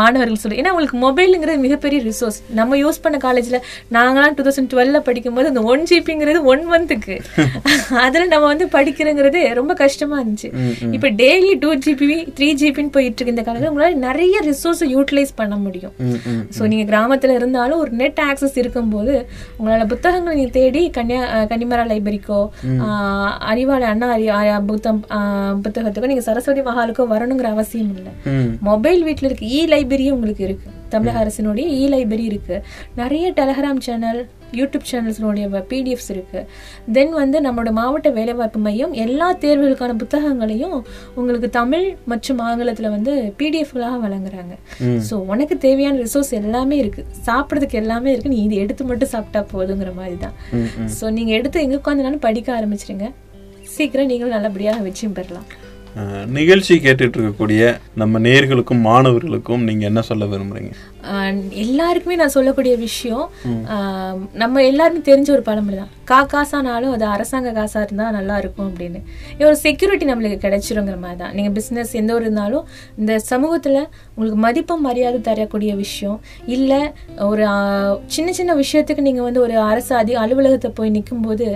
மாணவர்கள் சொல்லு ஏன்னா உங்களுக்கு மொபைலுங்கிறது மிகப்பெரிய ரிசோர்ஸ் நம்ம யூஸ் பண்ண காலேஜில் நாங்களாம் டூ தௌசண்ட் டுவெல்ல படிக்கும்போது அந்த ஒன் ஜிபிங்கிறது ஒன் மந்த்துக்கு அதில் நம்ம வந்து படிக்கிறங்கிறது ரொம்ப கஷ்டமா இருந்துச்சு. இப்போ டெய்லி டூ ஜிபி த்ரீ ஜிபின்னு போயிட்டு இருக்கு இந்த காலத்தில் உங்களால் நிறைய ரிசோர்ஸை யூட்டிலைஸ் பண்ண முடியும். ம் ம் ஸோ நீங்கள் கிராமத்தில் இருந்தாலும் ஒரு நெட் ஆக்சஸ் இருக்கும்போது உங்களால் புத்தகங்களை நீங்கள் தேடி கன்னியா கன்னிமரா லைப்ரரிக்கோ அறிவாளி அண்ணா அறி புத்தம் புத்தகத்துக்கோ நீங்கள் சரஸ்வதி மஹாலுக்கோ வரணுங்கிற அவசியம் இல்லை. மொபைல் வீட்டில் இருக்கு இ லைப்ரரியும் உங்களுக்கு இருக்கு. தமிழக அரசினுடைய இ லைப்ரரி இருக்கு. நிறைய டெலகிராம் சேனல் யூடியூப் சேனல்ஸ்னுடைய பிடிஎஃப்ஸ் இருக்கு. தென் வந்து நம்மளோட மாவட்ட வேலைவாய்ப்பு மையம் எல்லா தேர்வுகளுக்கான புத்தகங்களையும் உங்களுக்கு தமிழ் மற்றும் ஆங்கிலத்தில் வந்து பிடிஎஃப்களாக வழங்குறாங்க. ஸோ உனக்கு தேவையான ரிசோர்ஸ் எல்லாமே இருக்கு. சாப்பிட்றதுக்கு எல்லாமே இருக்கு. நீ இது எடுத்து மட்டும் சாப்பிட்டா போதுங்கிற மாதிரி தான் ஸோ நீங்கள் எடுத்து எங்கே உட்காந்துனாலும் படிக்க ஆரம்பிச்சிருங்க. சீக்கிரம் நீங்களும் நல்லபடியாக வெற்றியும் பெறலாம். நிகழ்ச்சி கேட்டுட்டு இருக்கக்கூடிய நம்ம நேர்களுக்கும் மாணவர்களுக்கும் நீங்க என்ன சொல்ல விரும்புறீங்க? எல்லாருக்குமே நான் சொல்லக்கூடிய விஷயம் நம்ம எல்லாருமே தெரிஞ்ச ஒரு பழமொழி தான். கா காசானாலும் அது அரசாங்க காசா இருந்தா நல்லா இருக்கும் அப்படின்னு. ஒரு செக்யூரிட்டி நம்மளுக்கு கிடைச்சிருங்கிற மாதிரி தான். நீங்க பிசினஸ் எந்த ஒரு இருந்தாலும் இந்த சமூகத்துல உங்களுக்கு மதிப்பும் மரியாதை தரக்கூடிய விஷயம். இல்ல ஒரு சின்ன சின்ன விஷயத்துக்கு நீங்க வந்து ஒரு அரசு அதி அலுவலகத்தை போய் நிக்கும்போது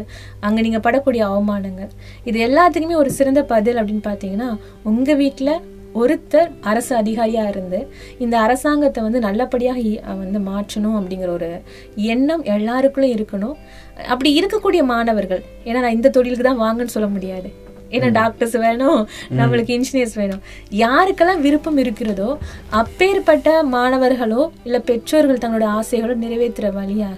அங்க நீங்க படக்கூடிய அவமானங்கள். இது எல்லாத்துக்குமே ஒரு சிறந்த பதில் அப்படின்னு பாத்தீங்கன்னா உங்க வீட்ல ஒருத்தர் அரசு அதிகாரியா இருந்து இந்த அரசாங்கத்தை வந்து நல்லபடியாக வந்து மாற்றணும் அப்படிங்கிற ஒரு எண்ணம் எல்லாருக்குள்ளும் இருக்கணும். அப்படி இருக்கக்கூடிய மாணவர்கள் ஏன்னா நான் இந்த தொழிலுக்கு தான் வாங்கன்னு சொல்ல முடியாது. ஏன்னா டாக்டர்ஸ் வேணும்? நம்மளுக்கு இன்ஜினியர்ஸ் வேணும். யாருக்கெல்லாம் விருப்பம் இருக்கிறதோ அப்பேற்பட்ட மாணவர்களோ இல்ல பெற்றோர்கள் தங்களோட ஆசைகளோ நிறைவேற்றுற வழியாக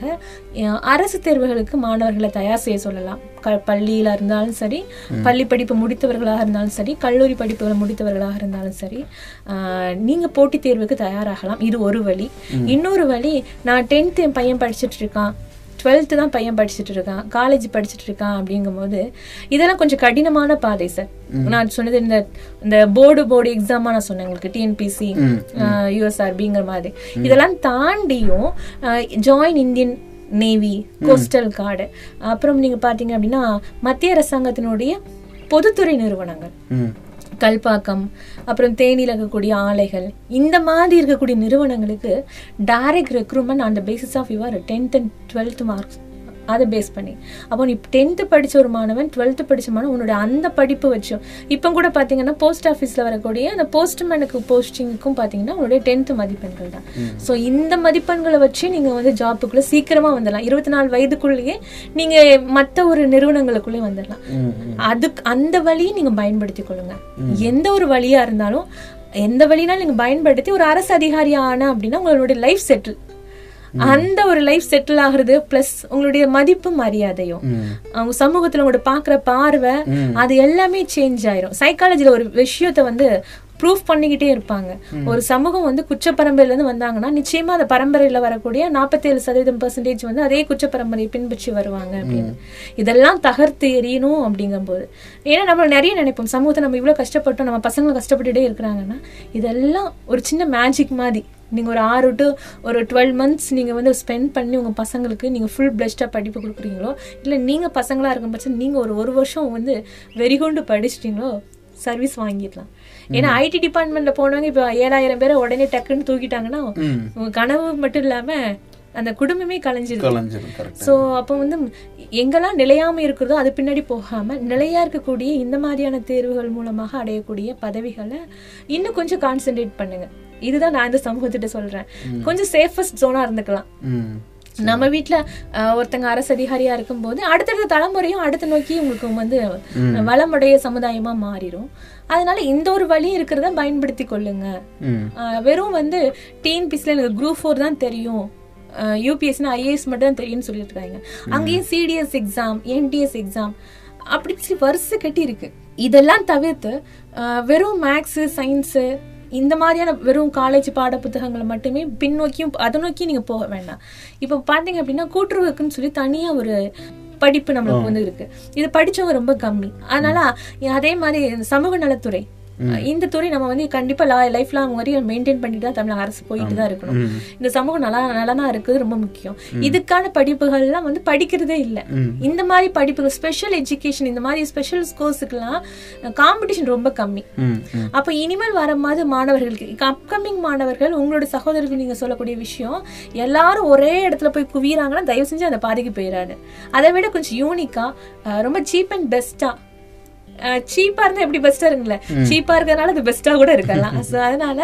அரசு தேர்வுகளுக்கு மாணவர்களை தயார் செய்ய சொல்லலாம். க பள்ளியில இருந்தாலும் சரி பள்ளி படிப்பு முடித்தவர்களாக இருந்தாலும் சரி கல்லூரி படிப்புகளை முடித்தவர்களாக இருந்தாலும் சரி ஆஹ், நீங்க போட்டித் தேர்வுக்கு தயாராகலாம். இது ஒரு வழி. இன்னொரு வழி நான் டென்த் என் பையன் படிச்சுட்டு இருக்கான். டுவெல்த்து தான் பையன் படிச்சுட்டு இருக்கான் காலேஜ் படிச்சுட்டு இருக்கான் அப்படிங்கும்போது இதெல்லாம் கொஞ்சம் கடினமான பாதை சார். நான் சொன்னது இந்த இந்த போர்டு போர்டு எக்ஸாமா நான் சொன்னேன் உங்களுக்கு டிஎன்பிசி யூஎஸ்ஆர்பிங்கிற மாதிரி. இதெல்லாம் தாண்டியும் join Indian navy coastal guard அப்புறம் நீங்க பாத்தீங்க அப்படின்னா மத்திய அரசாங்கத்தினுடைய பொதுத்துறை நிறுவனங்கள். கல்பாக்கம் அப்புறம் தேனியில் இருக்கக்கூடிய ஆலைகள். இந்த மாதிரி இருக்கக்கூடிய நிறுவனங்களுக்கு டைரக்ட் ரெக்ரூட்மெண்ட் அந்த basis of your tenth and twelfth marks அதை பேஸ் பண்ணி. அப்போ நீ டென்த்து படிச்ச ஒரு மாணவன் டுவெல்த்து படிச்ச மாணவன் உன்னோட அந்த படிப்பு வச்சும் இப்போ கூட பார்த்தீங்கன்னா போஸ்ட் ஆஃபீஸில் வரக்கூடிய அந்த போஸ்ட்மேனுக்கு போஸ்டிங்க்கும் பார்த்தீங்கன்னா உன்னுடைய டென்த்து மதிப்பெண்கள் தான். ஸோ இந்த மதிப்பெண்களை வச்சு நீங்கள் வந்து ஜாப்புக்குள்ளே சீக்கிரமாக வந்துடலாம். இருபத்தி நாலு வயதுக்குள்ளேயே நீங்கள் மற்ற ஒரு நிறுவனங்களுக்குள்ளே வந்துடலாம். அதுக்கு அந்த வழியை நீங்க பயன்படுத்திக் கொள்ளுங்க. எந்த ஒரு வழியா இருந்தாலும் எந்த வழினாலும் நீங்க பயன்படுத்தி ஒரு அரசு அதிகாரி ஆன அப்படின்னா உங்களுடைய லைஃப் செட்டில் அந்த ஒரு லைஃப் செட்டில் ஆகுறது பிளஸ் உங்களுடைய மதிப்பு மரியாதையும். அவங்க சமூகத்துல உங்களோட பாக்குற பார்வை அது எல்லாமே சேஞ்ச் ஆயிரும். சைக்காலஜில ஒரு விஷயத்த வந்து ப்ரூஃப் பண்ணிக்கிட்டே இருப்பாங்க. ஒரு சமூகம் வந்து குற்ற பரம்பரையில இருந்து வந்தாங்கன்னா நிச்சயமா அந்த பரம்பரையில வரக்கூடிய நாற்பத்தேழு சதவீதம் பர்சன்டேஜ் வந்து அதே குற்ற பரம்பரையை பின்பற்றி வருவாங்க அப்படின்னு. இதெல்லாம் தகர்த்து எறியணும் அப்படிங்கும்போது. ஏன்னா நம்ம நிறைய நினைப்போம் சமூகத்தை நம்ம இவ்வளவு கஷ்டப்பட்டோம் நம்ம பசங்க கஷ்டப்பட்டுட்டே இருக்கிறாங்கன்னா இதெல்லாம் ஒரு சின்ன மேஜிக் மாதிரி. நீங்க ஒரு ஆறு டு ஒரு டுவெல் மந்த்ஸ் நீங்க வந்து ஸ்பெண்ட் பண்ணி உங்க பசங்களுக்கு நீங்க ஃபுல் பிளஸ்டா படிப்பு கொடுக்குறீங்களோ இல்ல நீங்க பசங்களா இருக்கும் பட்சம் நீங்க ஒரு ஒரு வருஷம் வந்து வெறிகொண்டு படிச்சிட்டீங்களோ சர்வீஸ் வாங்கிடலாம். ஏன்னா ஐடி டிபார்ட்மெண்ட்ல போனவங்க இப்போ ஏழாயிரம் பேரை உடனே டக்குன்னு தூக்கிட்டாங்கன்னா உங்க கனவு மட்டும் இல்லாம அந்த குடும்பமே கரெக்ட் ஸோ அப்போ வந்து எங்கெல்லாம் நிலையாம இருக்கிறதோ அது பின்னாடி போகாம நிலையா இருக்கக்கூடிய இந்த மாதிரியான தேர்வுகள் மூலமாக அடையக்கூடிய பதவிகளை இன்னும் கொஞ்சம் கான்சென்ட்ரேட் பண்ணுங்க. இதுதான் நான் இந்த சமூகத்திட்ட சொல்றேன். கொஞ்சம் சேஃபஸ்ட் ஜோனா இருந்துக்கலாம். நம்ம அஹ், ஒருத்தங்க அரசு அதிகாரியா இருக்கும்போது அடுத்தடுத்த தலைமுறையும் அடுத்த நோக்கி உங்களுக்கு வந்து வளமுடைய சமுதாயமா மாறிடும் அதனால இந்த ஒரு வழி இருக்கிறத பயன்படுத்தி கொள்ளுங்க. வெறும் வந்து டிஎன்பிசில எனக்கு குரூப் ஃபோர் தான் தெரியும். யூபிஎஸ்னா ஐஏஎஸ் மட்டும் தான் தெரியும்னு சொல்லிட்டு இருக்காங்க அங்கேயும் சிடிஎஸ் எக்ஸாம் என்டிஎஸ் எக்ஸாம் அப்படி சொல்லி வரிசை கட்டி இருக்கு. இதெல்லாம் தவிர்த்து வெறும் மேக்ஸு சயின்ஸு இந்த மாதிரியான வெறும் காலேஜ் பாட புத்தகங்களை மட்டுமே பின்னோக்கியும் அதை நோக்கி நீங்க போக வேண்டாம். இப்போ பாத்தீங்க அப்படின்னா கூட்டுறவுக்குன்னு சொல்லி தனியா ஒரு படிப்பு நம்மளுக்கு வந்து இருக்கு. இது படிச்சவங்க ரொம்ப கம்மி. அதனால அதே மாதிரி சமூக நலத்துறை இந்த துறை நம்ம வந்து கண்டிப்பா லைஃப் லாங் வரையும் மெயின்டைன் பண்ணிட்டு தான் தமிழக அரசு போயிட்டு தான் இருக்கணும். இந்த சமூகம் நல்லா நலனா இருக்குது ரொம்ப முக்கியம். இதுக்கான படிப்புகள்லாம் வந்து படிக்கிறதே இல்லை. இந்த மாதிரி படிப்புகள் ஸ்பெஷல் எஜுகேஷன் இந்த மாதிரி ஸ்பெஷல் கோர்ஸுக்கெல்லாம் காம்படிஷன் ரொம்ப கம்மி. அப்ப இனிமேல் வர மாதிரி மாணவர்களுக்கு அப்கமிங் மாணவர்கள் உங்களோட சகோதரர்கள் நீங்க சொல்லக்கூடிய விஷயம் எல்லாரும் ஒரே இடத்துல போய் குவியறாங்கன்னா தயவு செஞ்சு அந்த பாதைக்கு போயிடாது அதை விட கொஞ்சம் யூனிக்கா ரொம்ப சீப் அண்ட் பெஸ்டா சீப்பா இருந்தா எப்படி பெஸ்டா இருக்குல்ல சீப்பா இருக்கறனால அது பெஸ்டா கூட இருக்கலாம். So, அதனால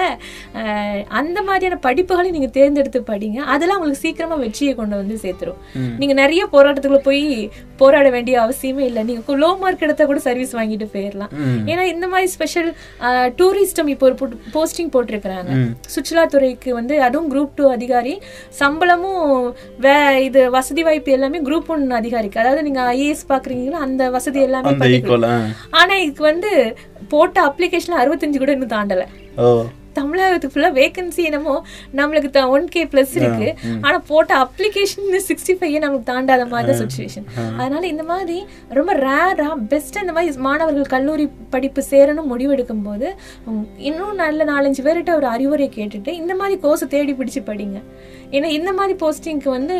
அந்த மாதிரியான படிப்புகளை நீங்க தேர்ந்தெடுத்து படிங்க. அதெல்லாம் உங்களுக்கு சீக்கிரமா வெற்றியை கொண்டு வந்து சேர்த்துரும். நீங்க நிறைய போராட்டத்துக்குள்ள போய் போராட வேண்டிய அவசியமே இல்லை. நீங்க லோ மார்க் எடுத்தா கூட சர்வீஸ் வாங்கிட்டு போயிடலாம் ஏன்னா இந்த மாதிரி ஸ்பெஷல் டூரிஸ்டம் இப்போ ஒரு போஸ்டிங் போட்டிருக்கிறாங்க. சுற்றுலாத்துறைக்கு வந்து அதுவும் குரூப் டூ அதிகாரி சம்பளமும் வே இது வசதி வாய்ப்பு எல்லாமே குரூப் ஒன் அதிகாரிக்கு. அதாவது நீங்க ஐஏஎஸ் பாக்குறீங்களா அந்த வசதி எல்லாமே ஆனா இதுக்கு வந்து போட்ட அப்ளிகேஷன்ல அறுபத்தஞ்சு கூட இன்னும் தாண்டல. தமிழகத்துக்கு ஃபுல்லா வேகன்சி என்னமோ நம்மளுக்கு ஒன் கே பிளஸ் இருக்கு. ஆனா போட்ட அப்ளிகேஷன் சிக்ஸ்டி ஃபைவ் நம்மளுக்கு தாண்டாத மாதிரி தான் சுச்சுவேஷன் அதனால இந்த மாதிரி ரொம்ப ரேரா பெஸ்ட் இந்த மாதிரி மாணவர்கள் கல்லூரி படிப்பு சேரணும் முடிவெடுக்கும் போது இன்னும் நல்ல நாலஞ்சு பேர்கிட்ட ஒரு அறிவுரை கேட்டுட்டு இந்த மாதிரி கோர்ஸ் தேடி பிடிச்சு படிங்க. ஏன்னா இந்த மாதிரி போஸ்டிங்க்கு வந்து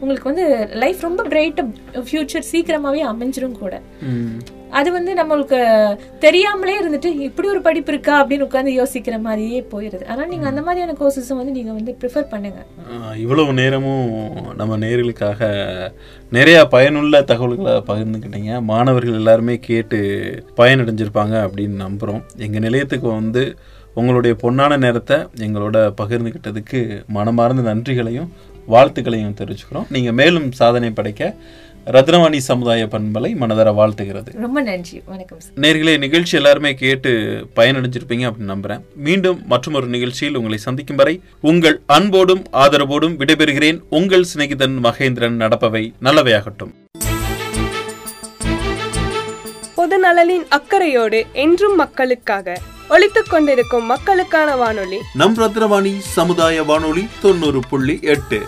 உங்களுக்கு வந்து லைஃப் ரொம்ப பிரைட் ஃபியூச்சர் சீக்கிரமாவே அமைஞ்சிரும் கூட. அது வந்து நம்மளுக்கு தெரியாமலே இருந்துட்டு இப்படி ஒரு படிப்பு இருக்கா அப்படின்னு உட்காந்து யோசிக்கிற மாதிரியே போயிருது. ஆனால் நீங்கள் அந்த மாதிரியான கோர்சஸும் வந்து நீங்கள் வந்து ப்ரிஃபர் பண்ணுங்க. இவ்வளவு நேரமும் நம்ம நேர்களுக்காக நிறையா பயனுள்ள தகவல்களை பகிர்ந்துக்கிட்டீங்க. மாணவர்கள் எல்லாருமே கேட்டு பயனடைஞ்சிருப்பாங்க அப்படின்னு நம்புகிறோம் எங்கள் நிலையத்துக்கு வந்து உங்களுடைய பொன்னான நேரத்தை எங்களோட பகிர்ந்துக்கிட்டதுக்கு மனமார்ந்த நன்றிகளையும் வாழ்த்துக்களையும் தெரிவிச்சுக்கிறோம். நீங்கள் மேலும் சாதனை படைக்க ரத்னவாணி சமுதாய பண்பலை மனதர வாழ்த்துகிறது. ரொம்ப நன்றி. வணக்கம் சார். நேர்களே நிகழ்ச்சி எல்லாருமே கேட்டு பயனடைஞ்சிருப்பீங்க அப்படின்னு நம்புறேன். மீண்டும் மற்றொரு நிகழ்ச்சியில் உங்களை சந்திக்கும் வரை உங்கள் அன்போடும் ஆதரவோடும் விடைபெறுகிறேன். உங்கள் சிநேகிதன் மகேந்திரன் நடப்பவை நல்லவையாகட்டும். பொது நலனின் அக்கறையோடு என்றும் மக்களுக்காக ஒலித்துக் கொண்டிருக்கும் மக்களுக்கான வானொலி. நம் ரத்னவாணி சமுதாய வானொலி தொண்ணூறு புள்ளி எட்டு.